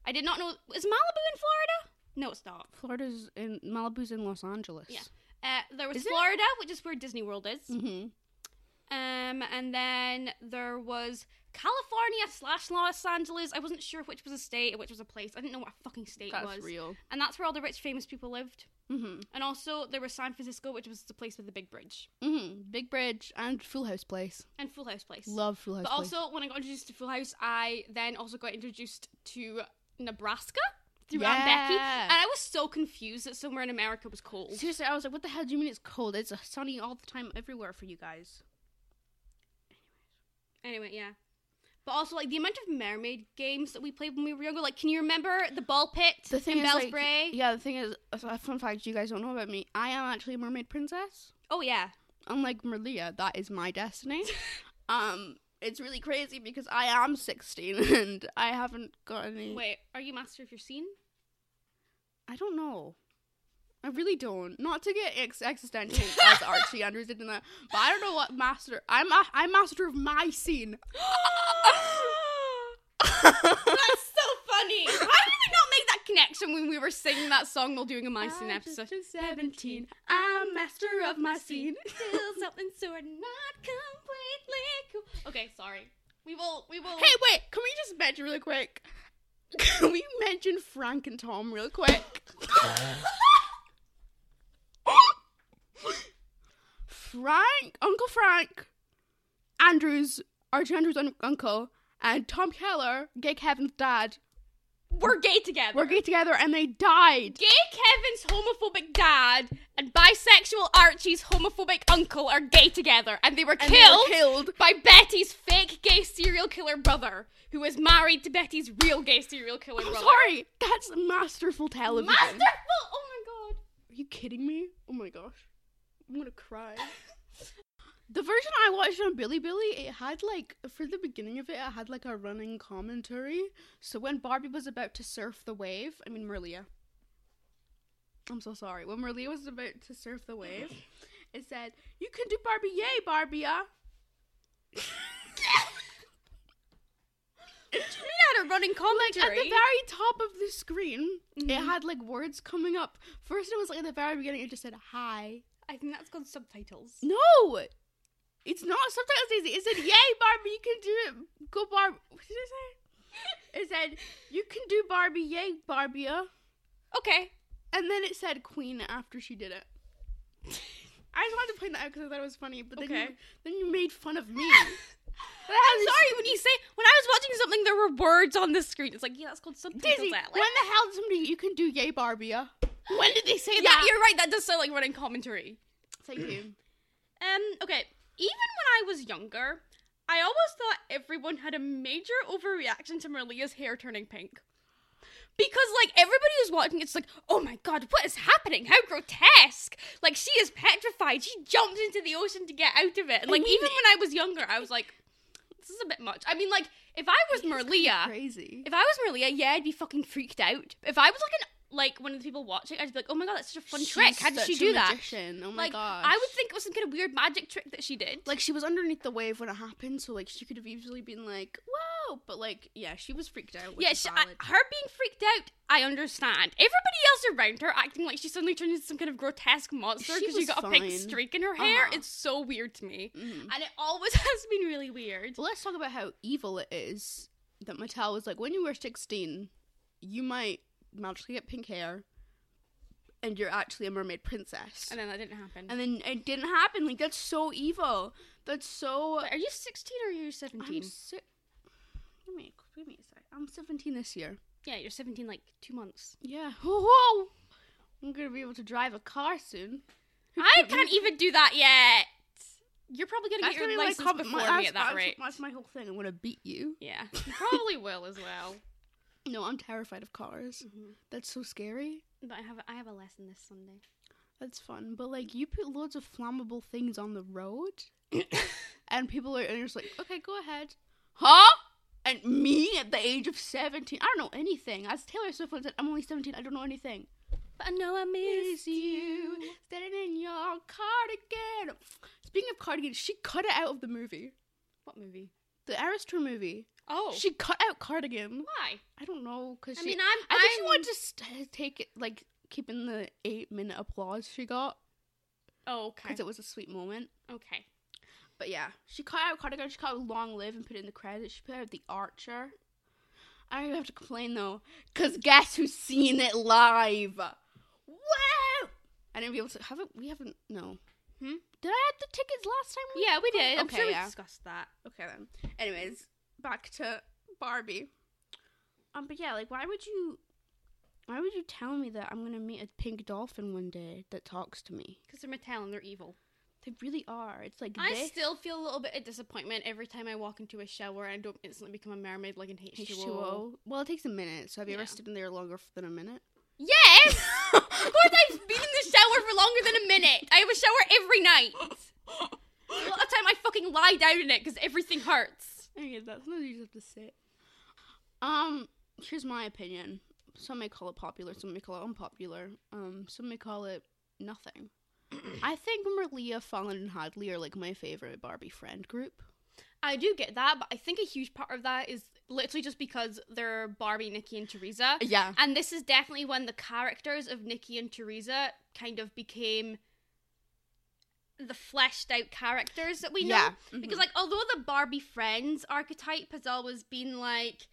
I did not know. Is Malibu in Florida? No, it's not. Florida's in Malibu's in Los Angeles. Yeah. Uh, there was Is it? Florida, which is where Disney World is. Mm-hmm. Um, and then there was California slash Los Angeles. I wasn't sure which was a state or which was a place. I didn't know what a fucking state was. That's was. real. And that's where all the rich, famous people lived. Mm-hmm. And also there was San Francisco, which was the place with the big bridge Mm-hmm. Big Bridge and Full House Place. and Full House Place. Love Full House but Place. also, when I got introduced to Full House, I then also got introduced to Nebraska through yeah. Aunt Becky, and I was so confused that somewhere in America was cold. Seriously, I was like, what the hell do you mean it's cold? It's sunny all the time everywhere for you guys. Anyway, yeah. But also, like the amount of mermaid games that we played when we were younger. Like, can you remember the ball pit The thing in is, Bell's like, Bray? Yeah, the thing is, a fun fact you guys don't know about me, I am actually a mermaid princess. Oh yeah. Unlike Merlia, that is my destiny. um, it's really crazy because I am 16 and I haven't got any. Wait, are you master of your scene? I don't know. I really don't. Not to get ex- existential as Archie Andrews did in that, but I don't know what master. I'm a, I'm master of my scene. That's so funny. Why did we not make that connection when we were singing that song while doing a My Scene episode? Seventeen. I'm master of my scene. Still something sort of not completely cool. Okay, sorry. We will. We will. Hey, wait! Can we just mention really quick? Can we mention Frank and Tom real quick? Frank, Uncle Frank, Andrews, Archie Andrews' un- uncle, and Tom Keller, Gay Kevin's dad, we're gay together. were gay together and they died. Gay Kevin's homophobic dad and bisexual Archie's homophobic uncle are gay together, and they were And they were killed, killed. by Betty's fake gay serial killer brother, who is married to Betty's real gay serial killer I'm brother. sorry, that's masterful television. Masterful! Oh my god. Are you kidding me? Oh my gosh. I'm gonna cry. the version I watched on Bilibili, it had like for the beginning of it, it had like a running commentary. So when Barbie was about to surf the wave, I mean Merlia. I'm so sorry. When Merlia was about to surf the wave, it said, "You can do Barbie, yay, Barbie!" had a running Like commentary. at the very top of the screen, it Mhm. had like words coming up. First, it was like at the very beginning, it just said hi. I think that's called subtitles. No, it's not subtitles. Daisy. It said, "Yay, Barbie, you can do it. Go, Barbie." What did it say? It said, "You can do Barbie, yay, Barbia." Okay. And then it said Queen after she did it. I just wanted to point that out because I thought it was funny, but then you, then you made fun of me. I'm sorry when you say when I was watching something there were words on the screen. It's like yeah, that's called subtitles. Daisy, when the hell did somebody you can do yay Barbia? When did they say yeah, that? you're right. That does sound like running commentary. Thank you. Um. Okay. Even when I was younger, I always thought everyone had a major overreaction to Merlia's hair turning pink. Because like everybody who's watching, it's like, oh my god, what is happening? How grotesque! Like she is petrified. She jumped into the ocean to get out of it. And I like mean- even when I was younger, I was like, this is a bit much. I mean, like if I was Merlia, Crazy. if I was Merlia, yeah, I'd be fucking freaked out. If I was like an like one of the people watching, I'd be like, oh my god, that's such a fun trick. How did she do that? Magician. Oh my Like god. I would think it was some kind of weird magic trick that she did. like she was underneath the wave when it happened, so like she could have easily been like, "Whoa!" But like, yeah, she was freaked out. Yeah, she, I, her being freaked out, I understand. Everybody else around her acting like she suddenly turned into some kind of grotesque monster because she was got a pink streak in her hair. Uh-huh. It's so weird to me, Mhm. and it always has been really weird. Well, let's talk about how evil it is that Mattel was like, when you were 16, you might magically get pink hair, and you're actually a mermaid princess. And then that didn't happen. And then it didn't happen. Like that's so evil. That's so. Wait, are you sixteen or are you seventeen? I'm si- Wait a minute. Wait a sec. I'm 17 this year. Yeah, you're seventeen, like two months. Yeah. Whoa. I'm gonna be able to drive a car soon. I can't even do that yet. You're probably gonna That's get your gonna be license com- before my- me at that rate. That's my whole thing. I'm gonna beat you. Yeah, you probably will as well. No, I'm terrified of cars. Mhm. That's so scary. But I have I have a lesson this Sunday. That's fun. But like, you put loads of flammable things on the road, and people are and you're just like, okay, go ahead, huh? And me at the age of 17, I don't know anything. As Taylor Swift once said, I'm only 17. I don't know anything. But I know I Miss you, standing in your cardigan. Speaking of cardigan, she cut it out of the movie, What movie? The Eras Tour movie. Oh, She cut out cardigan. why? I don't know because I she. mean, I'm. I think she I'm- wanted to st- uh, take it like keeping the eight minute applause she got Oh, okay. because it was a sweet moment. Okay. But yeah, she cut out cardigan. She cut out long live and put it in the credits. She put out the Archer. I don't even have to complain though, cause guess who's seen it live? Wow! I didn't be able to have it. We haven't. No. Hmm? Did I add the tickets last time? we- Yeah, we did. I'm Okay, sure we yeah. discussed that. Okay then. Anyways, back to Barbie. Um, but yeah, like, why would you? Why would you tell me that I'm gonna meet a pink dolphin one day that talks to me? Because they're Mattel and they're evil. They really are. It's like I they still feel a little bit of disappointment every time I walk into a shower and don't instantly become a mermaid like in H2O. H2O. Well, it takes a minute. So have you ever stood in there longer than a minute? Yes! of course I've been in the shower for longer than a minute. I have a shower every night. A lot of time I fucking lie down in it because everything hurts. I get that. Sometimes you just have to sit. Um, here's my opinion. Some may call it popular, some may call it unpopular. Um, some may call it nothing. I think Merlia, Fallon, and Hadley are like my favorite Barbie friend group. I do get that, but I think a huge part of that is literally just because they're Barbie, Nikki, and Teresa. Yeah. And this is definitely when the characters of Nikki and Teresa kind of became the fleshed out characters that we know. Yeah. Mhm. Because, like, although the Barbie friends archetype has always been like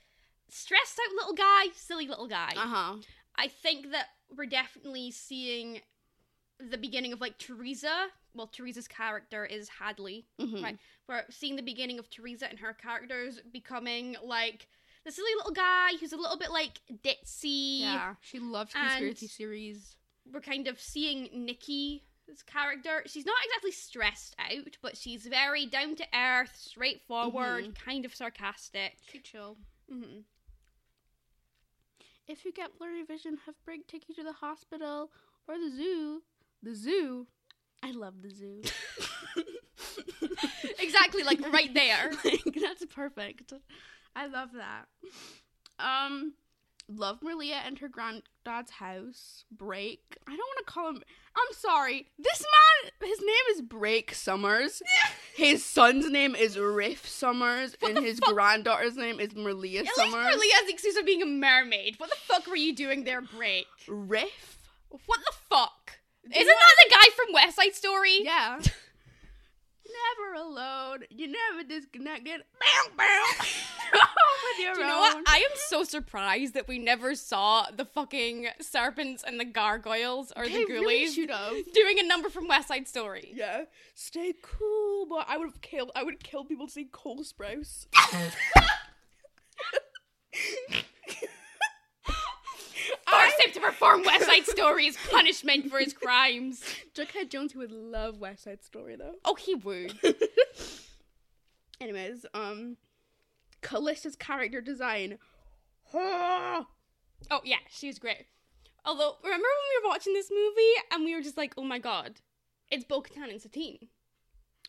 stressed out little guy, silly little guy, Uh huh. I think that we're definitely seeing the beginning of like Teresa. Well, Teresa's character is Hadley. Mhm. Right. We're seeing the beginning of Teresa and her characters becoming like the silly little guy who's a little bit like ditzy. Yeah. She loves And- conspiracy series. We're kind of seeing Nikki's character. She's not exactly stressed out, but she's very down to earth, straightforward, Mhm. kind of sarcastic. She chill. hmm If you get blurry vision, have Brig take you to the hospital or the zoo. The zoo. I love the zoo. exactly, like right there. Like, that's perfect. I love that. Um, love Merlia and her granddad's house. Break. I don't want to call him. I'm sorry. This man, his name is Break Summers. his son's name is Riff Summers, What and his fuck? granddaughter's name is Merlia At Summers. Merlia has the excuse of being a mermaid. What the fuck were you doing there, Break? Riff. What the fuck? Isn't that the guy from West Side Story? Yeah. never alone. You never disconnected. Bow, bow. With your Do you know what? I am so surprised that we never saw the fucking serpents and the gargoyles or They the really ghoulies have. doing a number from West Side Story. Yeah. Stay cool, but I would have killed. I would kill people to see Cole Sprouse. Forced him to perform West Side Story as punishment for his crimes. Jughead Jones would love West Side Story though. Oh, he would. Anyways, um, Calissa's character design. Oh, Oh yeah, she's great. Although, remember when we were watching this movie and we were just like, "Oh my god, it's Bo-Katan and Satine."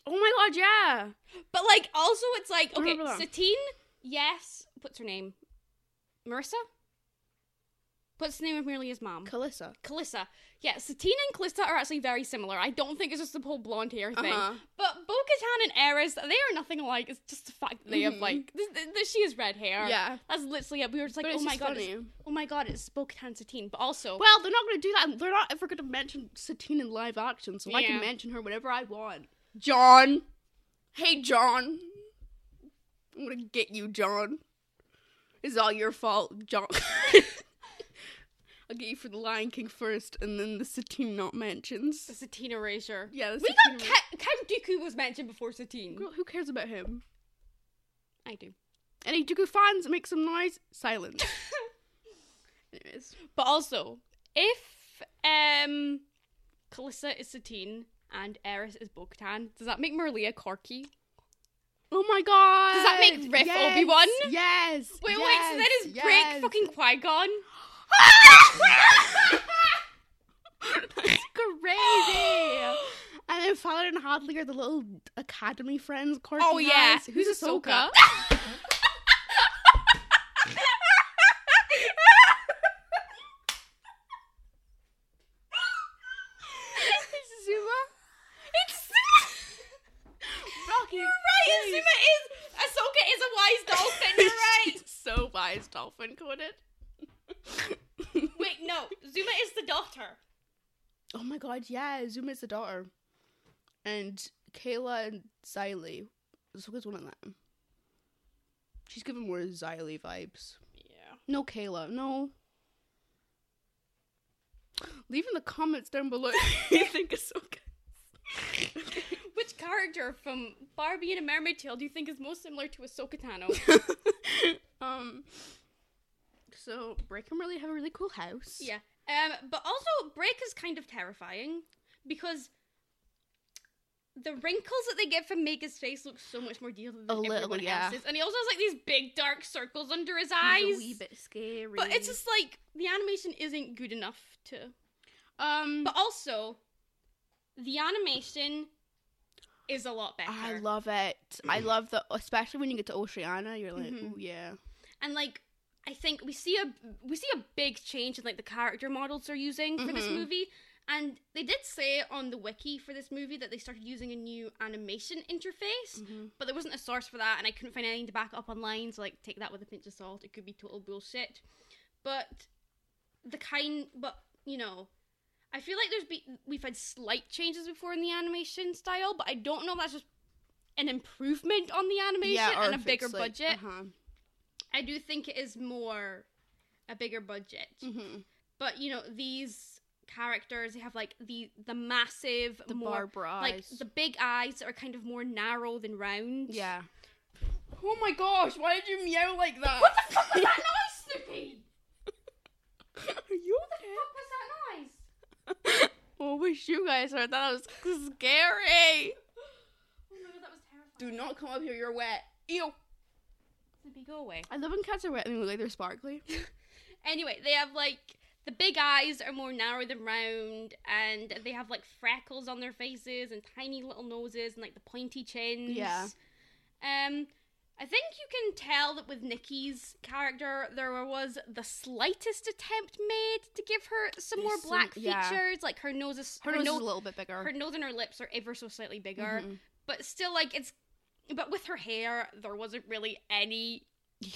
oh my god, yeah. But like, also, it's like, okay. Satine, yes. What's her name? Marissa. What's the name of Merlia's mom? Callista. Calissa. Yeah, Satine and Calissa are actually very similar. I don't think it's just the whole blonde hair thing. Uh-huh. But Bo-Katan and Eris, they are nothing alike. It's just the fact that they have Mhm. like, th- th- th- she has red hair. Yeah. That's literally it. We were just like, oh my just god, funny. it's, oh my god, it's Bo-Katan Satine. But also, Well, they're not going to do that. They're not ever going to mention Satine in live action, so I can mention her whenever I want. John. Hey, John. I'm going to get you, John. It's all your fault, John. I'll get you for the Lion King first, and then the Satine not mentions. the Satine erasure. Yeah, the We Satine got. Ca- Count Dooku was mentioned before Satine. Girl, who cares about him? I do. Any Dooku fans make some noise? Silence. Anyways. But also, if um, Calissa is Satine and Eris is Bo-Katan, does that make Merlia Korkie? Oh my god! Does that make Riff Yes! Obi-Wan? Yes! Wait, wait, so yes, that is yes. Break fucking Qui-Gon? That's crazy! and then Fallon and Hadley are the little academy friends. Korkie Oh yeah, has. Who's Ahsoka? It's Zuma. It's Rocky. You're right. Zuma is Ahsoka is a wise dolphin. You're right. So wise, dolphin coded. Zuma is the daughter. Oh my god, yeah, Zuma is the daughter. And Kayla and Xylee. Ahsoka's one of them. She's giving more Xylee vibes. Yeah. No, Kayla, no. Leave in the comments down below you think Ahsoka. Which character from Barbie and a Mermaid Tale do you think is most similar to Ahsoka Tano? um. So Break and really have a really cool house. yeah. Um, but also Break is kind of terrifying because the wrinkles that they get from make his face look so much more detailed than A little, everyone yeah. else's, and he also has like these big dark circles under his He's eyes. a wee bit scary. But it's just like the animation isn't good enough to. um. But also, the animation is a lot better. I love it. I love the, especially when you get to Oceana. You're like, Mhm. oh yeah. and like I think we see a we see a big change in like the character models they're using for this Mhm. movie. And they did say on the wiki for this movie that they started using a new animation interface, but there wasn't a source for that, and I couldn't find anything to back up online. So like, take that with a pinch of salt. It could be total bullshit. But the kind, but you know, I feel like there's be we've had slight changes before in the animation style, but I don't know if that's just an improvement on the animation or and a bigger like, budget. Uh-huh. I do think it is more a bigger budget. Mhm. But you know, these characters they have like the the massive The more Barbara like eyes. the big eyes that are kind of more narrow than round. Yeah. Oh my gosh! Why did you meow like that? What the fuck was that noise, Snoopy? Are you okay? What was that noise? Oh, wish you guys heard that. That was scary. Oh my god, that was terrifying. Do not come up here. You're wet. Ew. Go away. I love when cats are wet and they look like they're sparkly. Anyway, they have like the big eyes are more narrow than round, and they have like freckles on their faces and tiny little noses and like the pointy chins. Yeah. Um, I think you can tell that with Nikki's character, there was the slightest attempt made to give her some more Some- black yeah. features. Like her nose is Her, her, nose no- is a little bit bigger. her nose and her lips are ever so slightly bigger, Mhm. but still, like it's. But with her hair, there wasn't really any.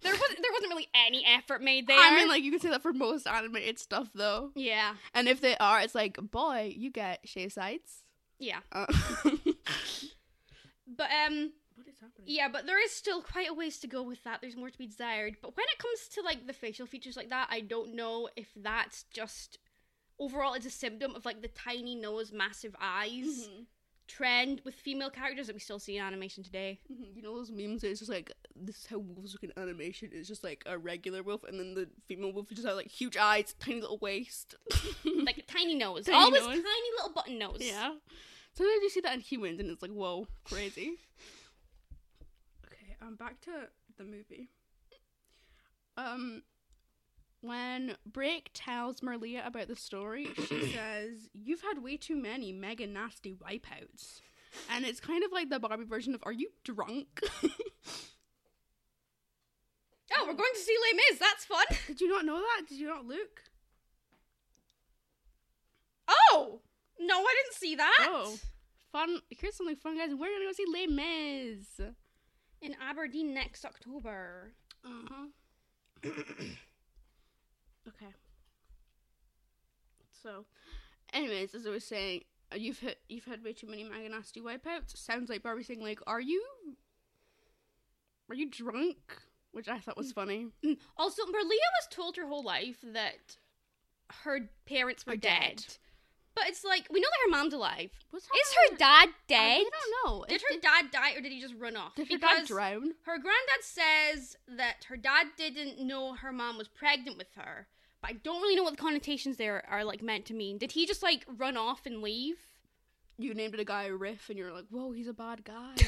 There wasn't. There wasn't really any effort made there. I mean, like you can say that for most animated stuff, though. yeah, And if they are, it's like, boy, you get shaved sides. yeah. Uh, But um, what is happening? Yeah, but there is still quite a ways to go with that. There's more to be desired. But when it comes to like the facial features like that, I don't know if that's just overall it's a symptom of like the tiny nose, massive eyes Mhm. Trend with female characters that we still see in animation today. Mhm. You know those memes? It's just like this is how wolves look in animation. It's just like a regular wolf, and then the female wolf just has like huge eyes, tiny little waist. Like a tiny nose. Tiny Always nose. tiny little button nose. yeah. Sometimes you see that in humans, and it's like, whoa, crazy. okay, I'm um, back to the movie. Um, when Break tells Merlia about the story, she says, "You've had way too many mega nasty wipeouts," and it's kind of like the Barbie version of, "Are you drunk?" Oh, we're going to see Les Mis. That's fun. Did you not know that? Did you not look? Oh no, I didn't see that. Oh. Fun. Here's something fun, guys. We're gonna go see Les Mis. In Aberdeen next October. Uh huh. okay. So, anyways, as I was saying, uh, you've hit, you've had way too many mega nasty wipeouts. Sounds like Barbie saying like, "Are you? Are you drunk?" Which I thought was funny. Also, Merlia was told her whole life that her parents were dead. dead. But it's like we know that her mom's alive. What's Is her dad dead? I don't know. Did her dad die or did he just run off? Did her dad drown? her granddad says that her dad didn't know her mom was pregnant with her. But I don't really know what the connotations there are like meant to mean. Did he just like run off and leave? You named it a guy Riff, and you're like, "Whoa, he's a bad guy."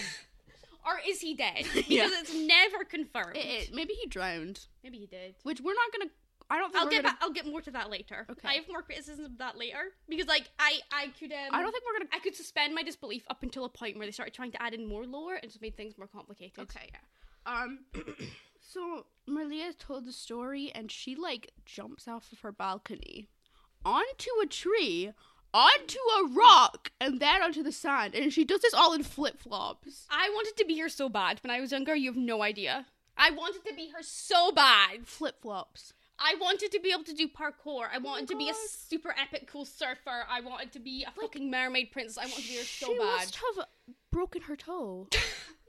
Or is he dead? Because Yeah. it's never confirmed. It- it- maybe he drowned. Maybe he did. Which we're not gonna. I don't think I'll we're get gonna. back, I'll get more to that later. Okay. I have more criticisms of that later because like I I could um I don't think we're gonna I could suspend my disbelief up until a point where they started trying to add in more lore and just made things more complicated. Okay, yeah. Um, so Merlia told the story, and she like jumps off of her balcony onto a tree, onto a rock, and then onto the sand, and she does this all in flip flops. I wanted to be her so bad when I was younger. You have no idea. I wanted to be her so bad. Flip flops. I wanted to be able to do parkour. I wanted to be a super epic cool surfer. I wanted to be a fucking mermaid princess. I wanted to be her so she must have broken her toe.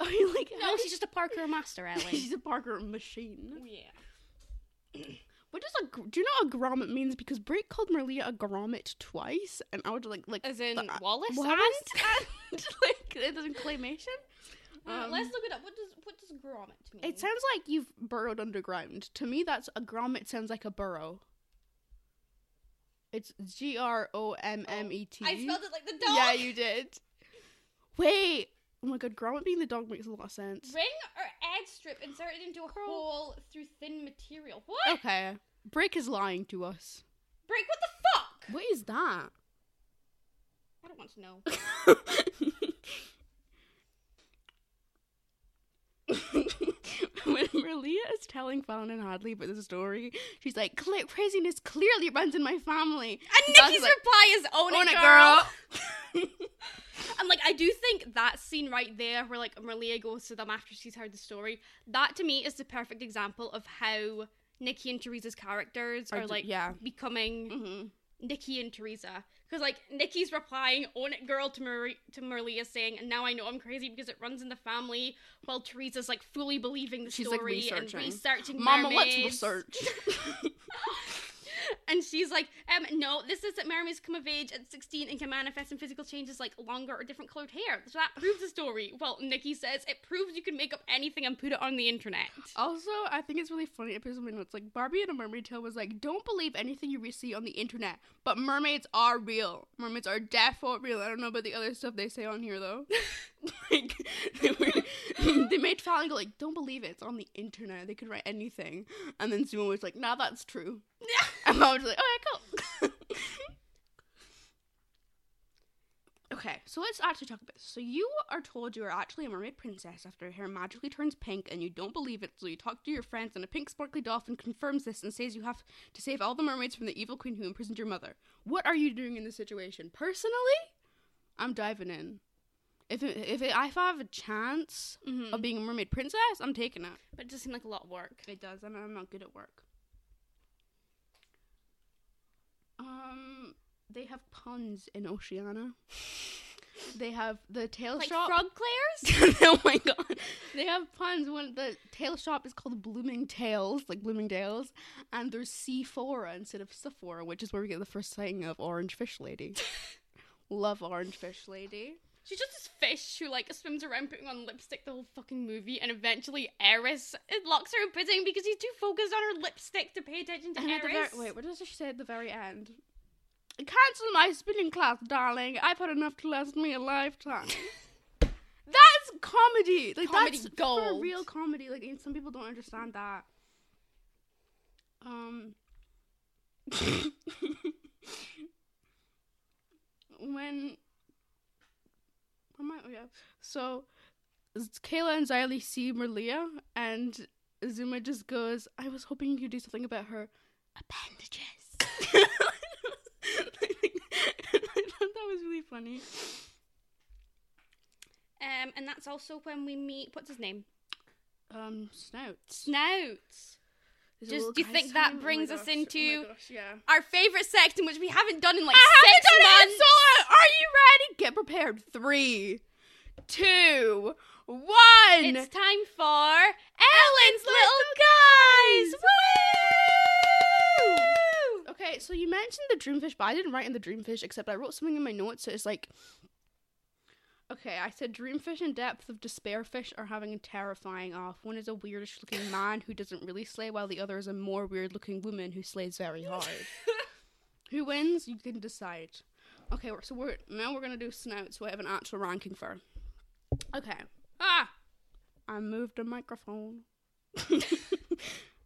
Are you like? No, she's just a parkour master, Ellie. she's a parkour machine. yeah. What does a do you know what a grommet means? Because Break called Merlia a grommet twice, and I was like, like As in the- Wallace, Wallace and? and like it doesn't claymation. Uh, Um, let's look it up. What does what does grommet mean? It sounds like you've burrowed underground. To me, that's a grommet sounds like a burrow. It's G R O M M E T. I spelled it like the dog. Yeah, you did. Wait. Oh my god, grommet being the dog makes a lot of sense. Ring or egg strip inserted into a hole through thin material. What? Okay. Break is lying to us. Break. What the fuck? What is that? I don't want to know. when Merlia is telling Fallon and Hadley about the story, she's like, "Cla- "Craziness clearly runs in my family." And That's Nikki's like, reply is "Own, "Own it, it, girl." girl." And like, I do think that scene right there, where like Merlia goes to them after she's heard the story, that to me is the perfect example of how Nikki and Teresa's characters Are are like yeah. becoming hmm Nikki and Teresa. Because like Nikki's replying "Own it, girl" to Marie to Merlia, saying, "And now I know I'm crazy because it runs in the family." While Teresa's like fully believing the She's, like, story and researching. researching. Mama, let's research. and she's like, um, no, this is that mermaids come of age at 16 and can manifest in physical changes like longer or different colored hair. So that proves the story. Well, Nikki says it proves you can make up anything and put it on the internet. Also, I think it's really funny. I put some notes like Barbie and a Mermaid Tale was like, "Don't believe anything you see on the internet, but mermaids are real. Mermaids are definitely real. I don't know about the other stuff they say on here though. like they, were, they made Fallon go like, "Don't believe it. It's on the internet. They could write anything." And then Sumo was like, "Nah, that's true." Yeah. And I was like, "Okay, cool." Okay, so let's actually talk about this. So you are told you are actually a mermaid princess after your hair magically turns pink, and you don't believe it. So you talk to your friends, and a pink sparkly dolphin confirms this and says you have to save all the mermaids from the evil queen who imprisoned your mother. What are you doing in this situation? Personally, I'm diving in. If it, if, it, if I have a chance Mhm. of being a mermaid princess, I'm taking it. But it does seem like a lot of work. It does, and I'm not good at work. Um, they have puns in Oceana. They have the tail Like shop. frog clairs? oh my god! They have puns. when the tail shop is called Blooming Tails, like Blooming Bloomingdale's, and there's Sephora instead of Sephora, which is where we get the first sighting of Orange Fish Lady. Love Orange Fish Lady. She's just this fish who like swims around putting on lipstick the whole fucking movie, and eventually Eris locks her in prison because he's too focused on her lipstick to pay attention to And Eris. very, wait, what does she say at the very end? Cancel my spinning class, darling. I've had enough to last me a lifetime. that's comedy. Like Comedy that's for gold. real comedy. Like some people don't understand that. Um. when. Where am I? Oh yeah. So, Kayla and Xylee see Merlia, and Zuma just goes, "I was hoping you could do something about her appendages." I thought that was really funny. Um, and that's also when we meet what's his name? Um, snouts. Snouts. There's Just- do you think that time. Oh brings us gosh, oh into- Oh gosh, yeah. Our favorite section, which we haven't done in like I six haven't done months. it, so are you ready? Get prepared. Three, two, one. It's time for Ellen's Little Guys. Woo! Okay, so you mentioned the dreamfish, but I didn't write in the dreamfish except I wrote something in my notes. So it's like, okay, I said dreamfish and depth of Despairfish are having a terrifying off. One is a weirdish looking man who doesn't really slay, while the other is a more weird looking woman who slays very hard. who wins? You can decide. Okay, so we're now we're gonna do snouts. So I have an actual ranking for. Okay. Ah, I moved the microphone.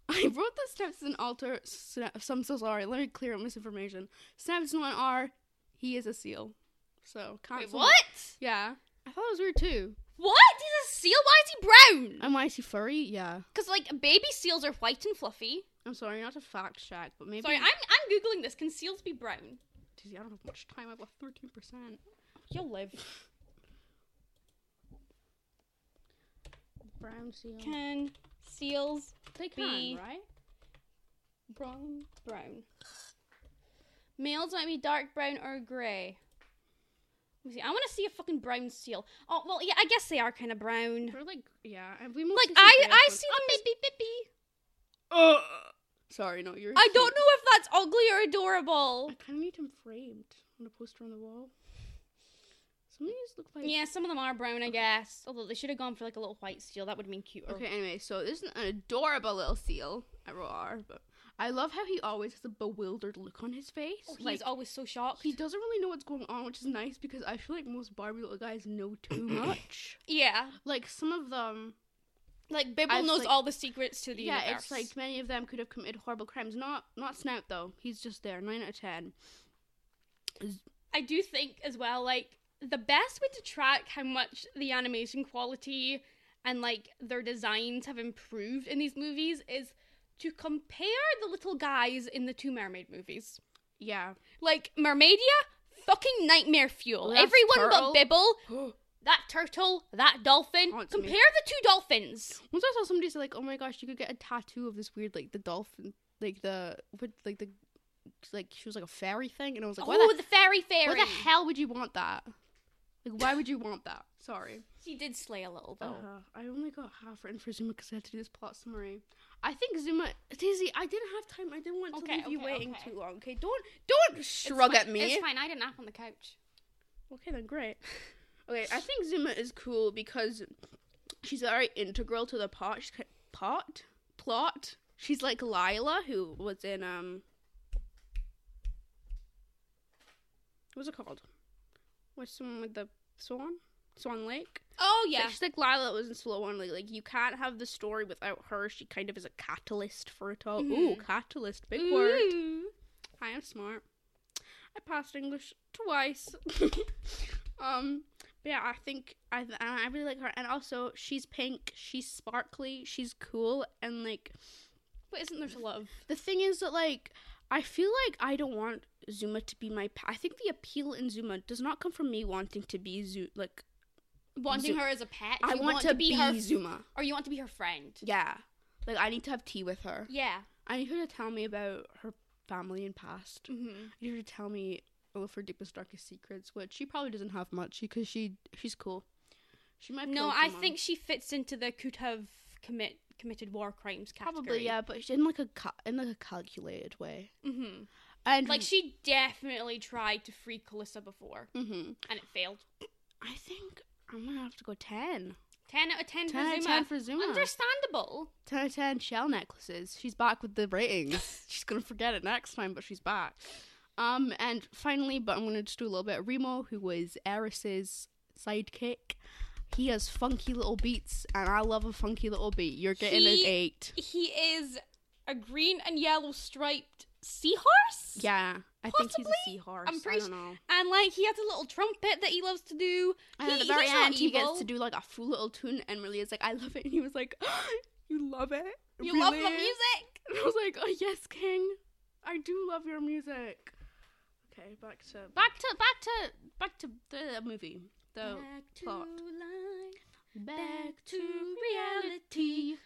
I wrote the steps as an alter. So I'm so sorry. Let me clear up misinformation. Snaps one are he is a seal. So Wait, what? Yeah, I thought it was weird too. What? He's a seal? Why is he brown? And why is he furry? Yeah. Because like baby seals are white and fluffy. I'm sorry, not to fact check, but maybe. Sorry, I'm I'm googling this. Can seals be brown? Dizzy, I don't have much time. I've got thirteen percent. You'll live. Brown seal. Can seals they be- can, right? brown brown? Males might be dark brown or grey. Let me see. I want to see a fucking brown seal. Oh well, yeah, I guess they are kind of brown. They're like, yeah, we Like I I see them as bippy. Ugh. Sorry, no, you're. I cute. don't know if that's ugly or adorable. I kind of need him framed on a poster on the wall. Some of these look like. Yeah, some of them are brown, I guess. Although they should have gone for like a little white seal. That would have been cuter. Okay, anyway, so this is an adorable little seal. I wrote R, but I love how he always has a bewildered look on his face. Oh, he's like always so shocked. he doesn't really know what's going on, which is nice because I feel like most Barbie little guys know too much. Yeah, like some of them, like Bibble I've, knows like- all the secrets to the yeah, universe. it's like many of them could have committed horrible crimes. Not not Snout though. He's just there. Nine out of ten. I do think as well, like the best way to track how much the animation quality and like their designs have improved in these movies is to compare the little guys in the two mermaid movies. Yeah. Like Mermaidia, fucking nightmare fuel. Everyone turtle. but Bibble, that turtle, that dolphin. Haunts me. compare the two dolphins. Once I saw somebody say like, "Oh my gosh, you could get a tattoo of this weird like the dolphin, like the what, like the like she was like a fairy thing," and I was like, "Why oh, the the fairy fairy. Why the hell would you want that? Like, why would you want that? Sorry. She did slay a little though. Uh, I only got half written for Zuma because I had to do this plot summary. I think Zuma, Daisy, I didn't have time. I didn't want to Okay, leave you waiting okay. too long. Okay, don't don't It's shrug fine- at me. It's fine. I didn't nap on the couch. Okay, then great. Okay, I think Zuma is cool because she's very integral to the pot. She's ki- pot plot. She's like Lila, who was in um. What's it called? What's the one with the swan? Swan Lake. Oh Yeah. yeah. She's like Lila was in Slow One. Like, like you can't have the story without her. She kind of is a catalyst for it all. Ooh, Mhm. catalyst, big word. I am smart. I passed English twice. Um, but yeah, I think I I really like her, and also she's pink, she's sparkly, she's cool, and like But isn't there lot the thing is that like I feel like I don't want Zuma to be my. Pa- I think the appeal in Zuma does not come from me wanting to be Zu like wanting Zu- her as a pet? I You want, to, be, her, Zuma. or you want to be her friend? Yeah, like I need to have tea with her. Yeah. I need her to tell me about her family and past. Mm-hmm. I need her to tell me all of her deepest darkest secrets, which she probably doesn't have much because she she's cool. She might No, I someone. think she fits into the could have commit committed war crimes category. probably yeah, but in like a in like a calculated way. Mm-hmm. And Like she definitely tried to free Calissa before, hmm and it failed. I think I'm gonna have to go ten. Ten out of ten, for out of Zuma. 10 for Zuma. Understandable. 10 out of 10 shell necklaces. She's back with the ratings. she's gonna forget it next time, but she's back. Um, and finally, but I'm gonna just do a little bit. Of Remo, who was Eris's sidekick, he has funky little beats, and I love a funky little beat. You're getting He- an eight. He is a green and yellow striped seahorse. Yeah, I think he's a seahorse. I'm I pretty don't know. And like he has a little trumpet that he loves to do. And at He- the very end, he gets to do like a full little tune, and really is like, "I love it," and he was like, "You love it? You love the music. And I was like, "Oh yes, King, I do love your music." Okay, back to back to back to back to the movie. The back to plot. life. back to reality.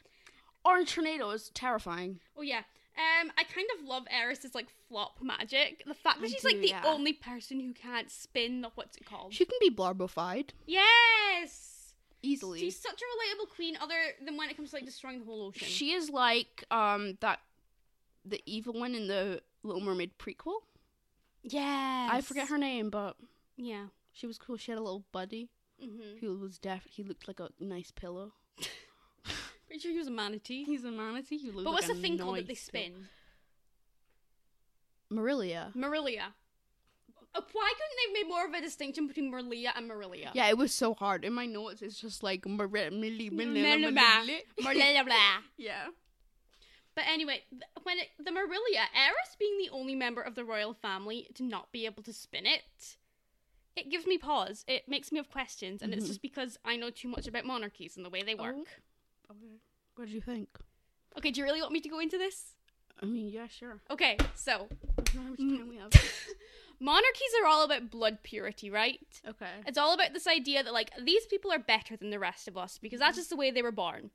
Orange tornado is terrifying. Oh yeah. Um, I kind of love Eris's like flop magic. The fact that I she's do, like the yeah. only person who can't spin the what's it called? She can be blarbified yes. easily. She's such a relatable queen, other than when it comes to like destroying the whole ocean. She is like um that the evil one in the Little Mermaid prequel. yes. I forget her name, but Yeah. she was cool. She had a little buddy Mm-hmm. who was deaf. He looked like a nice pillow. Pretty sure he was a manatee. He's a manatee. He But what's like the a thing called that they nice spin? Marilia. Marilia. Uh, Why couldn't they make more of a distinction between Marilia and Marilia? Yeah, it was so hard. In my notes, it's just like Mar- Millie, Blah, Millie, Millie. Marilia, blah. Yeah. But anyway, th- when it, the Marilia, Eris being the only member of the royal family to not be able to spin it, it gives me pause. It makes me have questions, and it's Mhm. just because I know too much about monarchies and the way they work. Okay. What did you think? Okay, do you really want me to go into this? I mean, yeah, sure. Okay, so I don't know how much time we have. monarchies are all about blood purity, right? Okay. It's all about this idea that like these people are better than the rest of us because that's just the way they were born.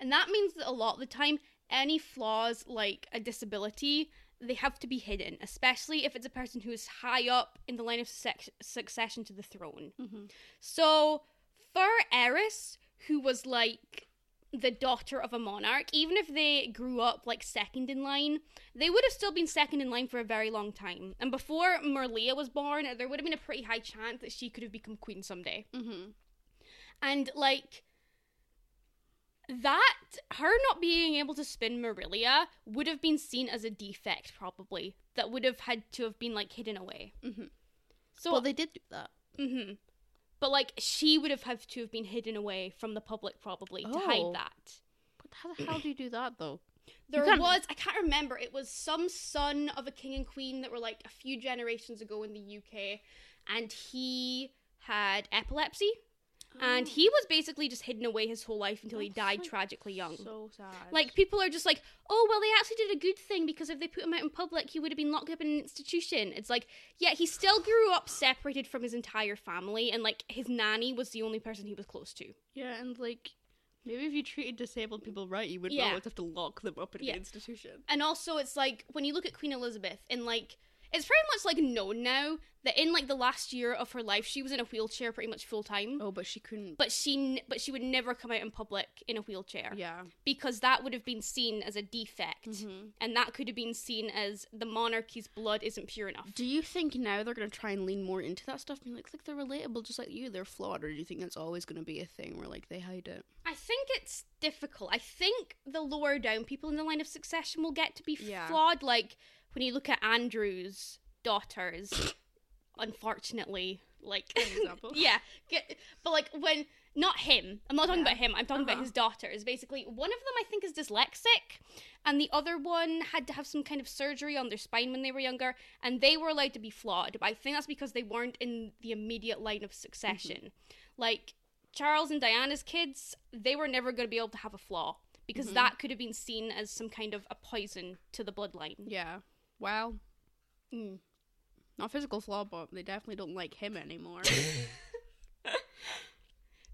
And that means that a lot of the time any flaws like a disability they have to be hidden, especially if it's a person who is high up in the line of suc- succession to the throne. Mm-hmm. So for Eris, who was like the daughter of a monarch, even if they grew up like second in line, they would have still been second in line for a very long time. And before Merlia was born, there would have been a pretty high chance that she could have become queen someday. Mm-hmm. And like that, her not being able to spin Merillia would have been seen as a defect, probably that would have had to have been like hidden away. Mm-hmm. So well, they did do that. hmm But like she would have had to have been hidden away from the public probably to Oh. hide that. But how the hell do you do that, though? There was I can't remember. It was some son of a king and queen that were like a few generations ago in the UK, and he had epilepsy, and he was basically just hidden away his whole life until he. That's, died like, tragically young. So sad. Like people are just like, oh well, they actually did a good thing because if they put him out in public, he would have been locked up in an institution. It's like, yeah, he still grew up separated from his entire family, and like his nanny was the only person he was close to. yeah, and like maybe if you treated disabled people right, you would Yeah. not always have to lock them up in Yeah. an institution. And also, it's like when you look at Queen Elizabeth, and like it's pretty much like known now that in like the last year of her life, she was in a wheelchair pretty much full time. Oh, but she couldn't. But she, n- but she would never come out in public in a wheelchair yeah. because that would have been seen as a defect, Mhm. and that could have been seen as the monarchy's blood isn't pure enough. Do you think now they're gonna try and lean more into that stuff? Being like, like they're relatable, just like you. They're flawed, or do you think that's always gonna be a thing where like they hide it? I think it's difficult. I think the lower down people in the line of succession will get to be Yeah. flawed. Like when you look at Andrew's daughters, unfortunately, Like example. yeah, get, but like when not him. I'm not talking Yeah. about him. I'm talking about Uh-huh. his daughters. Basically, one of them I think is dyslexic, and the other one had to have some kind of surgery on their spine when they were younger, and they were allowed to be flawed. But I think that's because they weren't in the immediate line of succession. Like Charles and Diana's kids, they were never going to be able to have a flaw because Mhm. that could have been seen as some kind of a poison to the bloodline. Yeah. Well, Mm. not physical flaw, but they definitely don't like him anymore.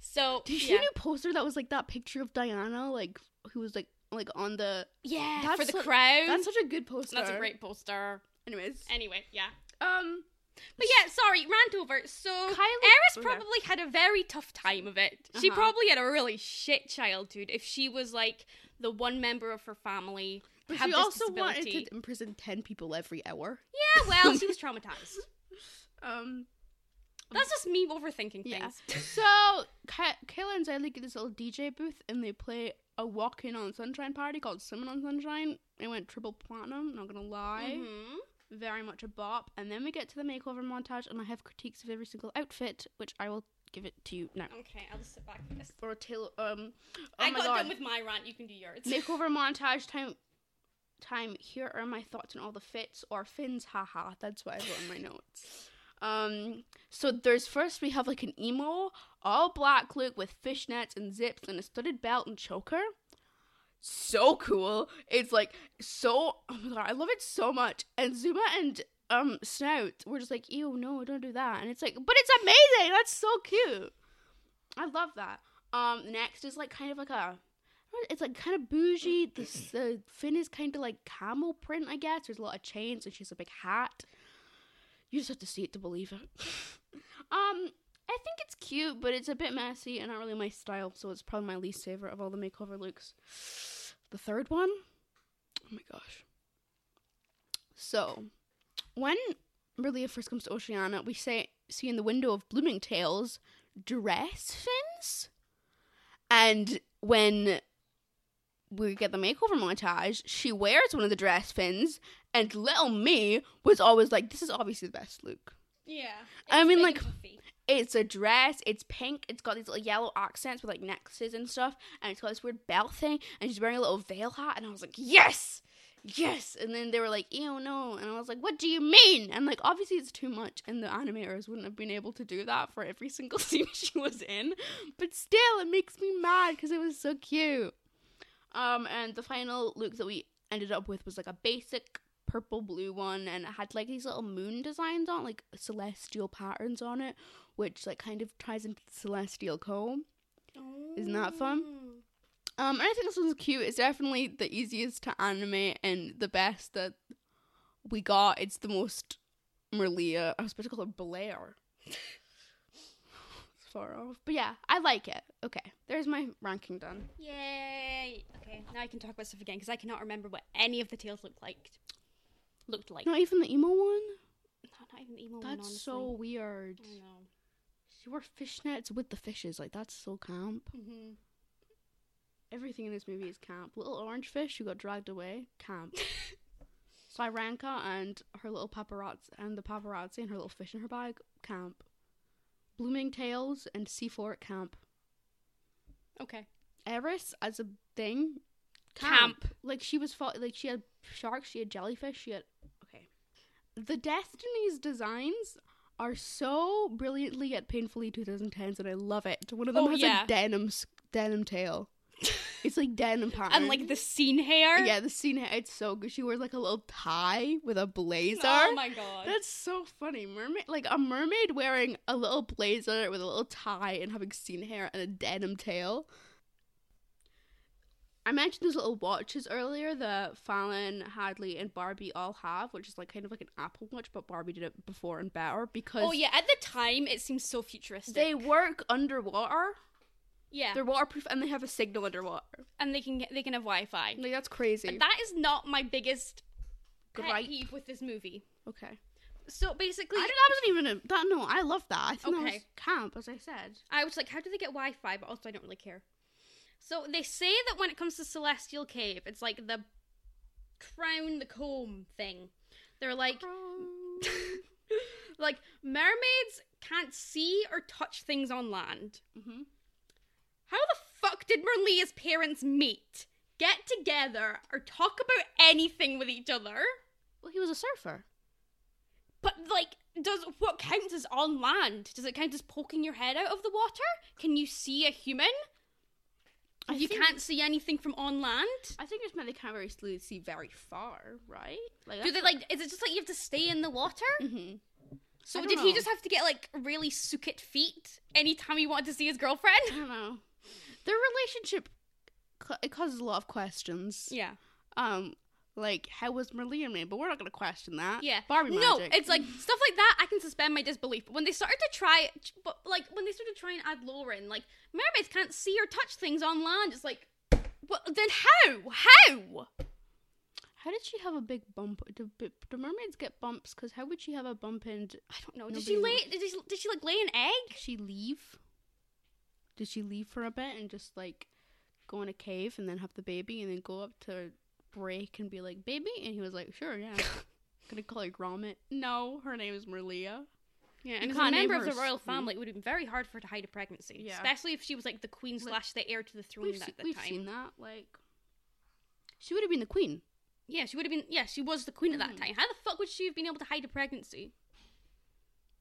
So Did you yeah. see a new poster that was like that picture of Diana, like who was like like on the? yeah, That's for the so- crowd. That's such a good poster. That's a great poster. Anyways, Anyway, yeah. um, But yeah, sorry, rant over. So Kylie- Eris okay. probably had a very tough time of it. She Uh-huh. probably had a really shit childhood if she was like the one member of her family to but have she also wanted to imprison ten people every hour. Yeah, well, she was traumatized. Um, That's just me overthinking Yeah. things. so Ka- Kayla and Xylee get this little DJ booth and they play a walk in on Sunshine party called Swimming on Sunshine. It went triple platinum. Not gonna lie. Mhm. very much a bop. And then we get to the makeover montage, and I have critiques of every single outfit, which I will give it to you now. Okay, I'll just sit back for this. Or a tail. Um, oh I got god. done with my rant. You can do yours. makeover montage time. Time. Here are my thoughts on all the fits or fins. Haha. That's what I wrote in my notes. Um. So there's first we have like an emo, all black look with fishnets and zips and a studded belt and choker. So cool. It's like so. Oh my god, I love it so much. And Zuma and um Snout were just like, ew, no, don't do that. And it's like, but it's amazing. That's so cute. I love that. Um. Next is like kind of like a it's like kind of bougie. The the fin is kind of like camel print, I guess. There's a lot of chains, and she has a big hat. You just have to see it to believe it. um, I think it's cute, but it's a bit messy and not really my style, so it's probably my least favorite of all the makeover looks. The third one, oh my gosh. So, when Merlia first comes to Oceania, we say see in the window of Blooming Tales dress fins, and when we get the makeover montage, she wears one of the dress fins, and little me was always like, "This is obviously the best look." Yeah. I mean, like- puffy. It's a dress. It's pink. It's got these little yellow accents with like necklaces and stuff, and it's got this weird belt thing. And she's wearing a little veil hat, and I was like, "Yes, yes!" And then they were like, "Ew, no!" And I was like, "What do you mean?" And like, obviously, it's too much, and the animators wouldn't have been able to do that for every single scene she was in. But still, it makes me mad because it was so cute. Um, and the final look that we ended up with was like a basic purple blue one, and it had like these little moon designs on, like celestial patterns on it, which like kind of ties into the celestial comb. Isn't that fun? Oh. Um, and I think this one's cute. It's definitely the easiest to animate and the best that we got. It's the most Merlia. I was supposed to call her Blair. far off, but yeah, I like it. Okay, there's my ranking done. Yay! Okay, now I can talk about stuff again because I cannot remember what any of the tails looked like. Looked like. Not even the emo one. No, not even the emo one. That's so weird. I know. She wore fishnets with the fishes. Like that's so camp. Mm-hmm. Everything in this movie is camp. Little orange fish who got dragged away, camp. Siranka and her little paparazzi and the paparazzi and her little fish in her bag, camp. Blooming Tails and C4 at camp. Okay. Eris as a thing, Camp. Like she was fought, like she had sharks, she had jellyfish, she had okay. The Destiny's designs are so brilliantly yet painfully 2010s, and I love it. One of them Oh, has yeah. a denim denim tail. It's like denim pattern. And like the scene hair. yeah, the scene hair. it's so good. She wears like a little tie with a blazer. Oh my god. That's so funny. Mermaid, like a mermaid wearing a little blazer with a little tie and having scene hair and a denim tail. I mentioned those little watches earlier that Fallon, Hadley, and Barbie all have, which is like kind of like an Apple Watch, but Barbie did it before and better because Oh yeah, at the time it seems so futuristic. they work underwater. Yeah, They're waterproof and they have a signal underwater. and they can get, they can have Wi-Fi. Like that's crazy. But that is not my biggest pet Gripe. peeve with this movie. okay. So basically, I did, that wasn't even a that. No, I love that. I think that was Okay. camp, as I said. I was like, how do they get Wi-Fi? But also, I don't really care. So they say that when it comes to Celestial Cave, it's like the crown the comb thing. They're like, like mermaids can't see or touch things on land. Mm-hmm. How the fuck did Merlia's parents meet, get together, or talk about anything with each other? Well, he was a surfer. But like, does what counts as on land? Does it count as poking your head out of the water? Can you see a human? I you can't see anything from on land? I think it's meant they can't very really see very far, right? Like, Do they like? Is it just like you have to stay in the water? Mm-hmm. So did he just have to get like really sooked feet anytime he wanted to see his girlfriend? I don't know. Their relationship it causes a lot of questions. Yeah. Um, like how was Merlia made? But we're not gonna question that. Yeah. Barbie magic. No, it's like stuff like that. I can suspend my disbelief. But when they started to try, but like when they started to try and add Lauren, like mermaids can't see or touch things on land. It's like, well, then how? How? how did she have a big bump? Do, do do mermaids get bumps? Because how would she have a bump and I don't know. Did she lay? Did she, did she like lay an egg? Did she leave? Did she leave for a bit and just like go in a cave and then have the baby and then go up to break and be like baby? And he was like, sure, yeah. Gonna call her Gromit. No, her name is Merlia. Yeah, and as a member of the royal Spoon. family, it would have been very hard for her to hide a pregnancy, Yeah. especially if she was like the queen slash the heir to the throne We've, at se- the we've time. seen that. Like, she would have been the queen. Yeah, she would have been. Yeah, she was the queen at that Mhm. time. How the fuck would she have been able to hide a pregnancy?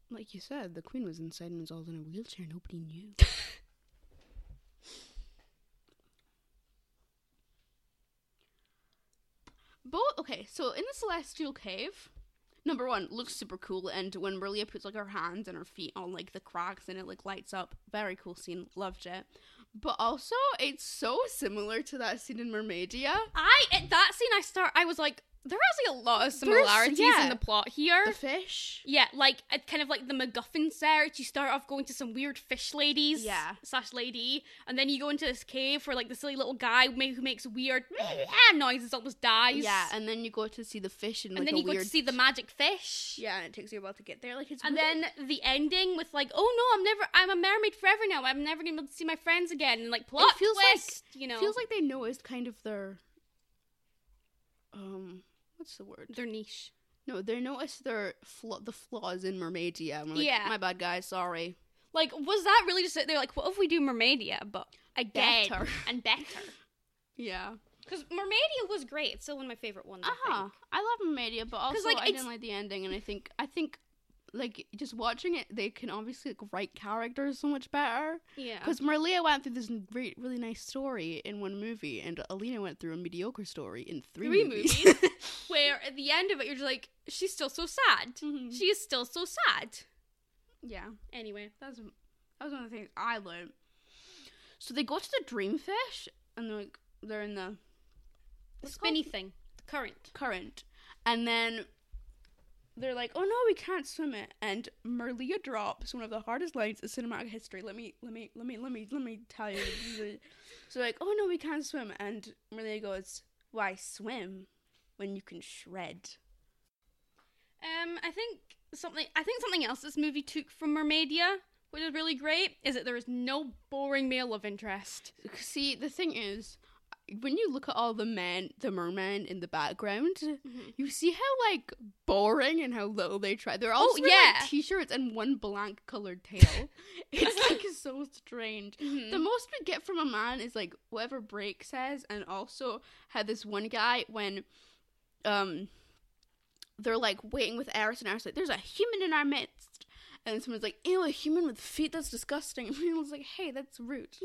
Like you said, the queen was inside and was all in a wheelchair. Nobody knew. Both okay. So in the celestial cave, number one looks super cool, and when Merlia puts like her hands and her feet on like the cracks and it like lights up, very cool scene. Loved it. But also, it's so similar to that scene in Mermaidia. I at that scene, I start. I was like, there is like a lot of similarities yeah. in the plot here. The fish. yeah, like it kind of like the MacGuffin search. You start off going to some weird fish ladies, Yeah. slash lady, and then you go into this cave where like the silly little guy who makes weird noises almost dies. Yeah, and then you go to see the fish and like and then you go to see the magic fish. Yeah, and it takes you a while to get there. Like it's And then the ending with like, oh no, I'm never, I'm a mermaid forever now. I'm never gonna be able to see my friends again. And like plot feels like- you know, feels like they noticed kind of their um what's the word? their niche. No, they noticed their flaw the flaws in Mermaidia. Like, Yeah. my bad, guys. Sorry. Like, was that really just they're like, what if we do Mermaidia, but again Better. and better? Yeah. Because Mermaidia was great. It's still one of my favorite ones. Uh I. I love Mermaidia, but also like, I didn't like the ending, and I think I think like just watching it, they can obviously like, write characters so much better. Yeah. Because Merlia went through this re- really nice story in one movie, and Alina went through a mediocre story in three, Three movies. movies. Where at the end of it, you're just like, she's still so sad. Mhm. She is still so sad. Yeah. Anyway. That's that was one of the things I learned. So they go to the dreamfish and they're like they're in the The spinny called? thing. The current. current, and then they're like, "Oh no, we can't swim it." And Merlia drops one of the hardest lines in cinematic history. Let me, let me, let me, let me, let me tell you. so like, "Oh no, we can't swim," and Merlia goes, "Why swim when you can shred?" Um, I think something. I think something else this movie took from Mermaidia, which is really great, is that there is no boring male love interest. See, the thing is, when you look at all the men, the mermen in the background, you see how like boring and how little they try. They're all Oh, wearing, like, yeah. t-shirts and one blank colored tail. it's like so strange. Mhm. The most we get from a man is like whatever Break says, and also had this one guy when, um, they're like waiting with Eris and Eris like, "There's a human in our midst." And someone's like, ew, a human with feet, that's disgusting. And Rihanna's like, hey, that's rude.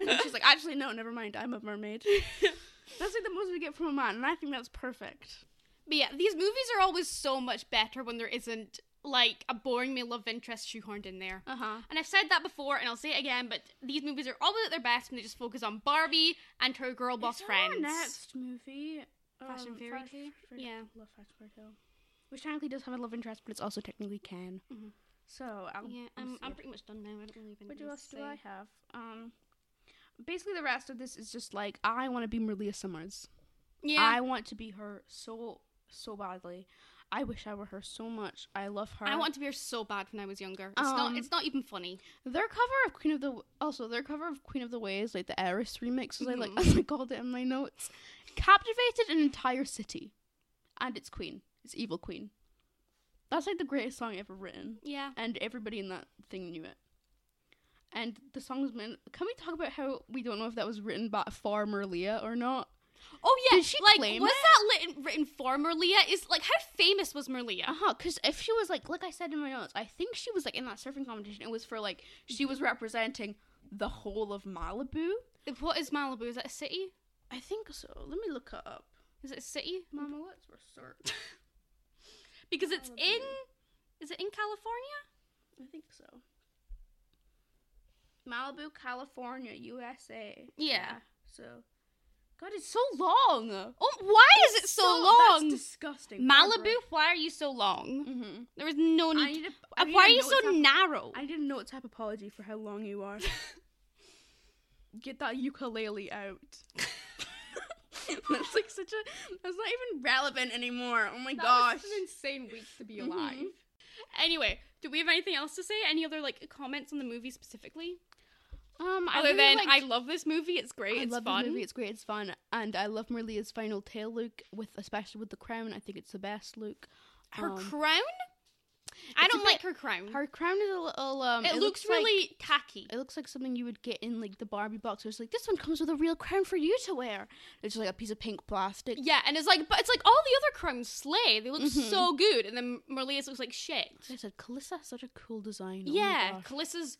and she's like, actually, no, never mind, I'm a mermaid. that's like the most we get from a man, and I think that's perfect. But yeah, these movies are always so much better when there isn't like a boring male love interest shoehorned in there. Uh huh. And I've said that before, and I'll say it again. But these movies are always at their best when they just focus on Barbie and her girl boss friends. Our next movie, Fashion um, Fairy Tale? Yeah. love Fashion Fairy Tale. Which technically does have a love interest, but it's also technically can. Mhm. So I'll, Yeah, I'm, I'm pretty much done now. I don't really even. What else to do I have? Um, basically the rest of this is just like I want to be Merlia Summers. Yeah, I want to be her so so badly. I wish I were her so much. I love her. I want to be her so bad when I was younger. It's Um, not. It's not even funny. their cover of Queen of the also their cover of Queen of the Waves, like the Eris remix, as I like Mhm. as I called it in my notes, captivated an entire city and its queen, its evil queen. That's like the greatest song ever written, Yeah. and everybody in that thing knew it. And the song's meant. Can we talk about how we don't know if that was written by for Merlia or not? Oh yeah. Did she like claim was it? that written, written for Merlia? Is like how famous was Merlia? Uh huh. Because if she was like, like I said in my notes, I think she was like in that surfing competition. It was for like she was representing the whole of Malibu. What is Malibu? Is that a city? I think so. Let me look it up. Is it a city? Mama, let's research. Because it's in. Is it in California? I think so. Malibu, California, USA. Yeah. So, God, it's so long. Oh, why is it so, long? That's disgusting. Malibu, why are you so long? Mm-hmm. There is no I need. need a, Uh, I need why are you so type- narrow? I need a note type apology for how long you are. Get that ukulele out. that's like such a. That's not even relevant anymore. Oh my gosh. insane week to be Mhm. alive. Anyway, do we have anything else to say? Any other like comments on the movie specifically? Um, I Other really than liked- I love this movie, it's great, I it's love fun. the movie. It's great. It's fun, and I love Merlia's final tail look with, especially with the crown. I think it's the best look. Her Um, crown? I don't like her crown. Her crown is a little. Um, it, looks, like- really tacky. it looks like something you would get in like the Barbie box. Where it's like this one comes with a real crown for you to wear. It's just like a piece of pink plastic. Yeah, and it's like, but it's like all the other crowns slay. They look Mhm. so good, and then Merlia's looks like shit. I said, Calissa, such a cool design. Oh yeah, gosh. Calissa's.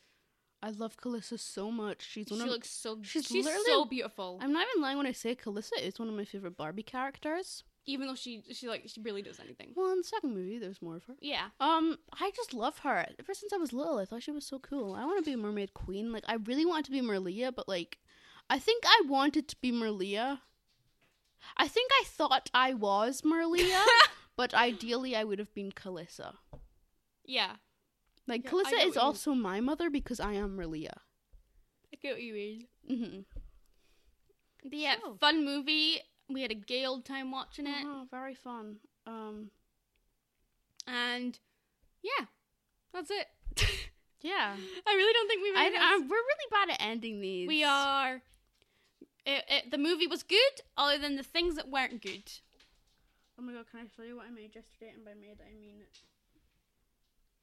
I love Calissa so much. She's She of. looks so. she's She's, so beautiful. I'm not even lying when I say Calissa is one of my favorite Barbie characters. Even though she, she like, she barely does anything. Well, in the second movie, there's more of her. Yeah. Um, I just love her. Ever since I was little, I thought she was so cool. I want to be a mermaid queen. Like, I really wanted to be Merlia, but like, I think I wanted to be Merlia. I think I thought I was Merlia, but ideally I would have been Calissa. Yeah. Like, Yeah, Calissa is you mean. also my mother because I am Merlia. I get what you mean. Mm-hmm. But yeah, So. fun movie. We had a gay old time watching it, Oh, very fun. Um, and yeah, that's it. yeah. I really don't think we made. I, I, we're really bad at ending these. we are. It, it, the movie was good, other than the things that weren't good. Oh my god, can I show you what I made yesterday? And by made, I mean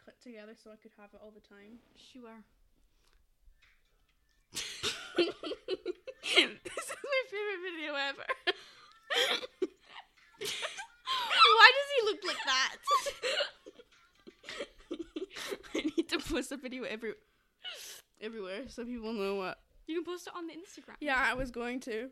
clipped together so I could have it all the time. Sure. this is my favorite video ever. Why does he look like that? I need to post a video every everywhere so people know what. You can post it on the Instagram. Yeah, I was going to.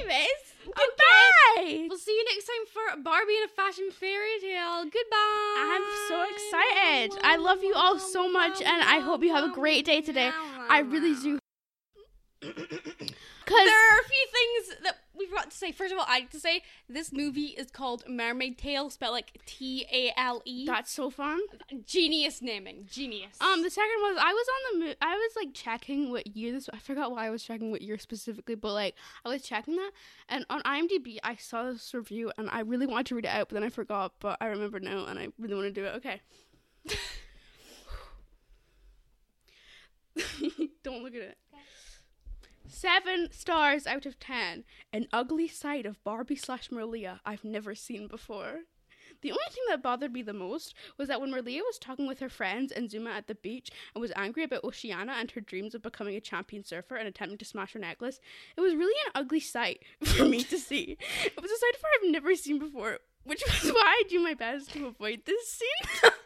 Anyways, Okay. goodbye. We'll see you next time for Barbie and a Fashion Fairy Tale. Goodbye. I'm so excited. I love you all so much, and I hope you have a great day today. I really do. Because There are a few things that we forgot to say. First of all, I like to say this movie is called Mermaid Tale, spelled like T A L E. that's so fun. Genius naming. Genius. Um, the second was I was on the mo- I was like checking what year this. I forgot why I was checking what year specifically, but like I was checking that, and on IMDb I saw this review, and I really wanted to read it out, but then I forgot. But I remember now, and I really want to do it. Okay. Don't look at it. Seven stars out of ten. An ugly sight of Barbie slash Merlia I've never seen before. The only thing that bothered me the most was that when Merlia was talking with her friends and Zuma at the beach and was angry about Oceana and her dreams of becoming a champion surfer and attempting to smash her necklace, it was really an ugly sight for me to see. It was a sight of her I've never seen before, which was why I do my best to avoid this scene.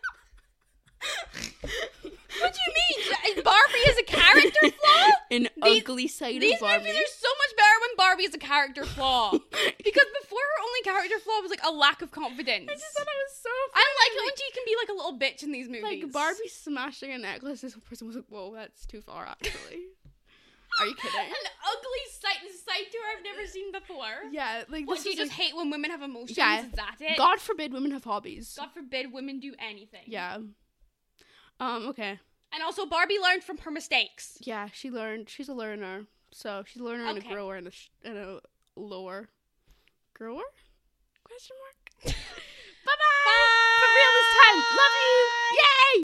what do you mean? Barbie is a character flaw? An These- ugly sight These of Barbie. These movies are so much better when Barbie is a character flaw. because before her only character flaw was like a lack of confidence. I just thought it was so I don't like funny. it when she can be like a little bitch in these movies. like Barbie smashing a necklace. This person was like, "Whoa, that's too far." Actually, are you kidding? An ugly sight sight to her I've never seen before. Yeah, like What this do you just like, hate when women have emotions? Yeah. Is that it? God forbid women have hobbies. God forbid women do anything. Yeah. Um. Okay. And also Barbie learned from her mistakes. Yeah, she learned. She's a learner, so she's a learner and a grower and a sh- and a lower grower. Question mark. bye bye. For real this time. Love you.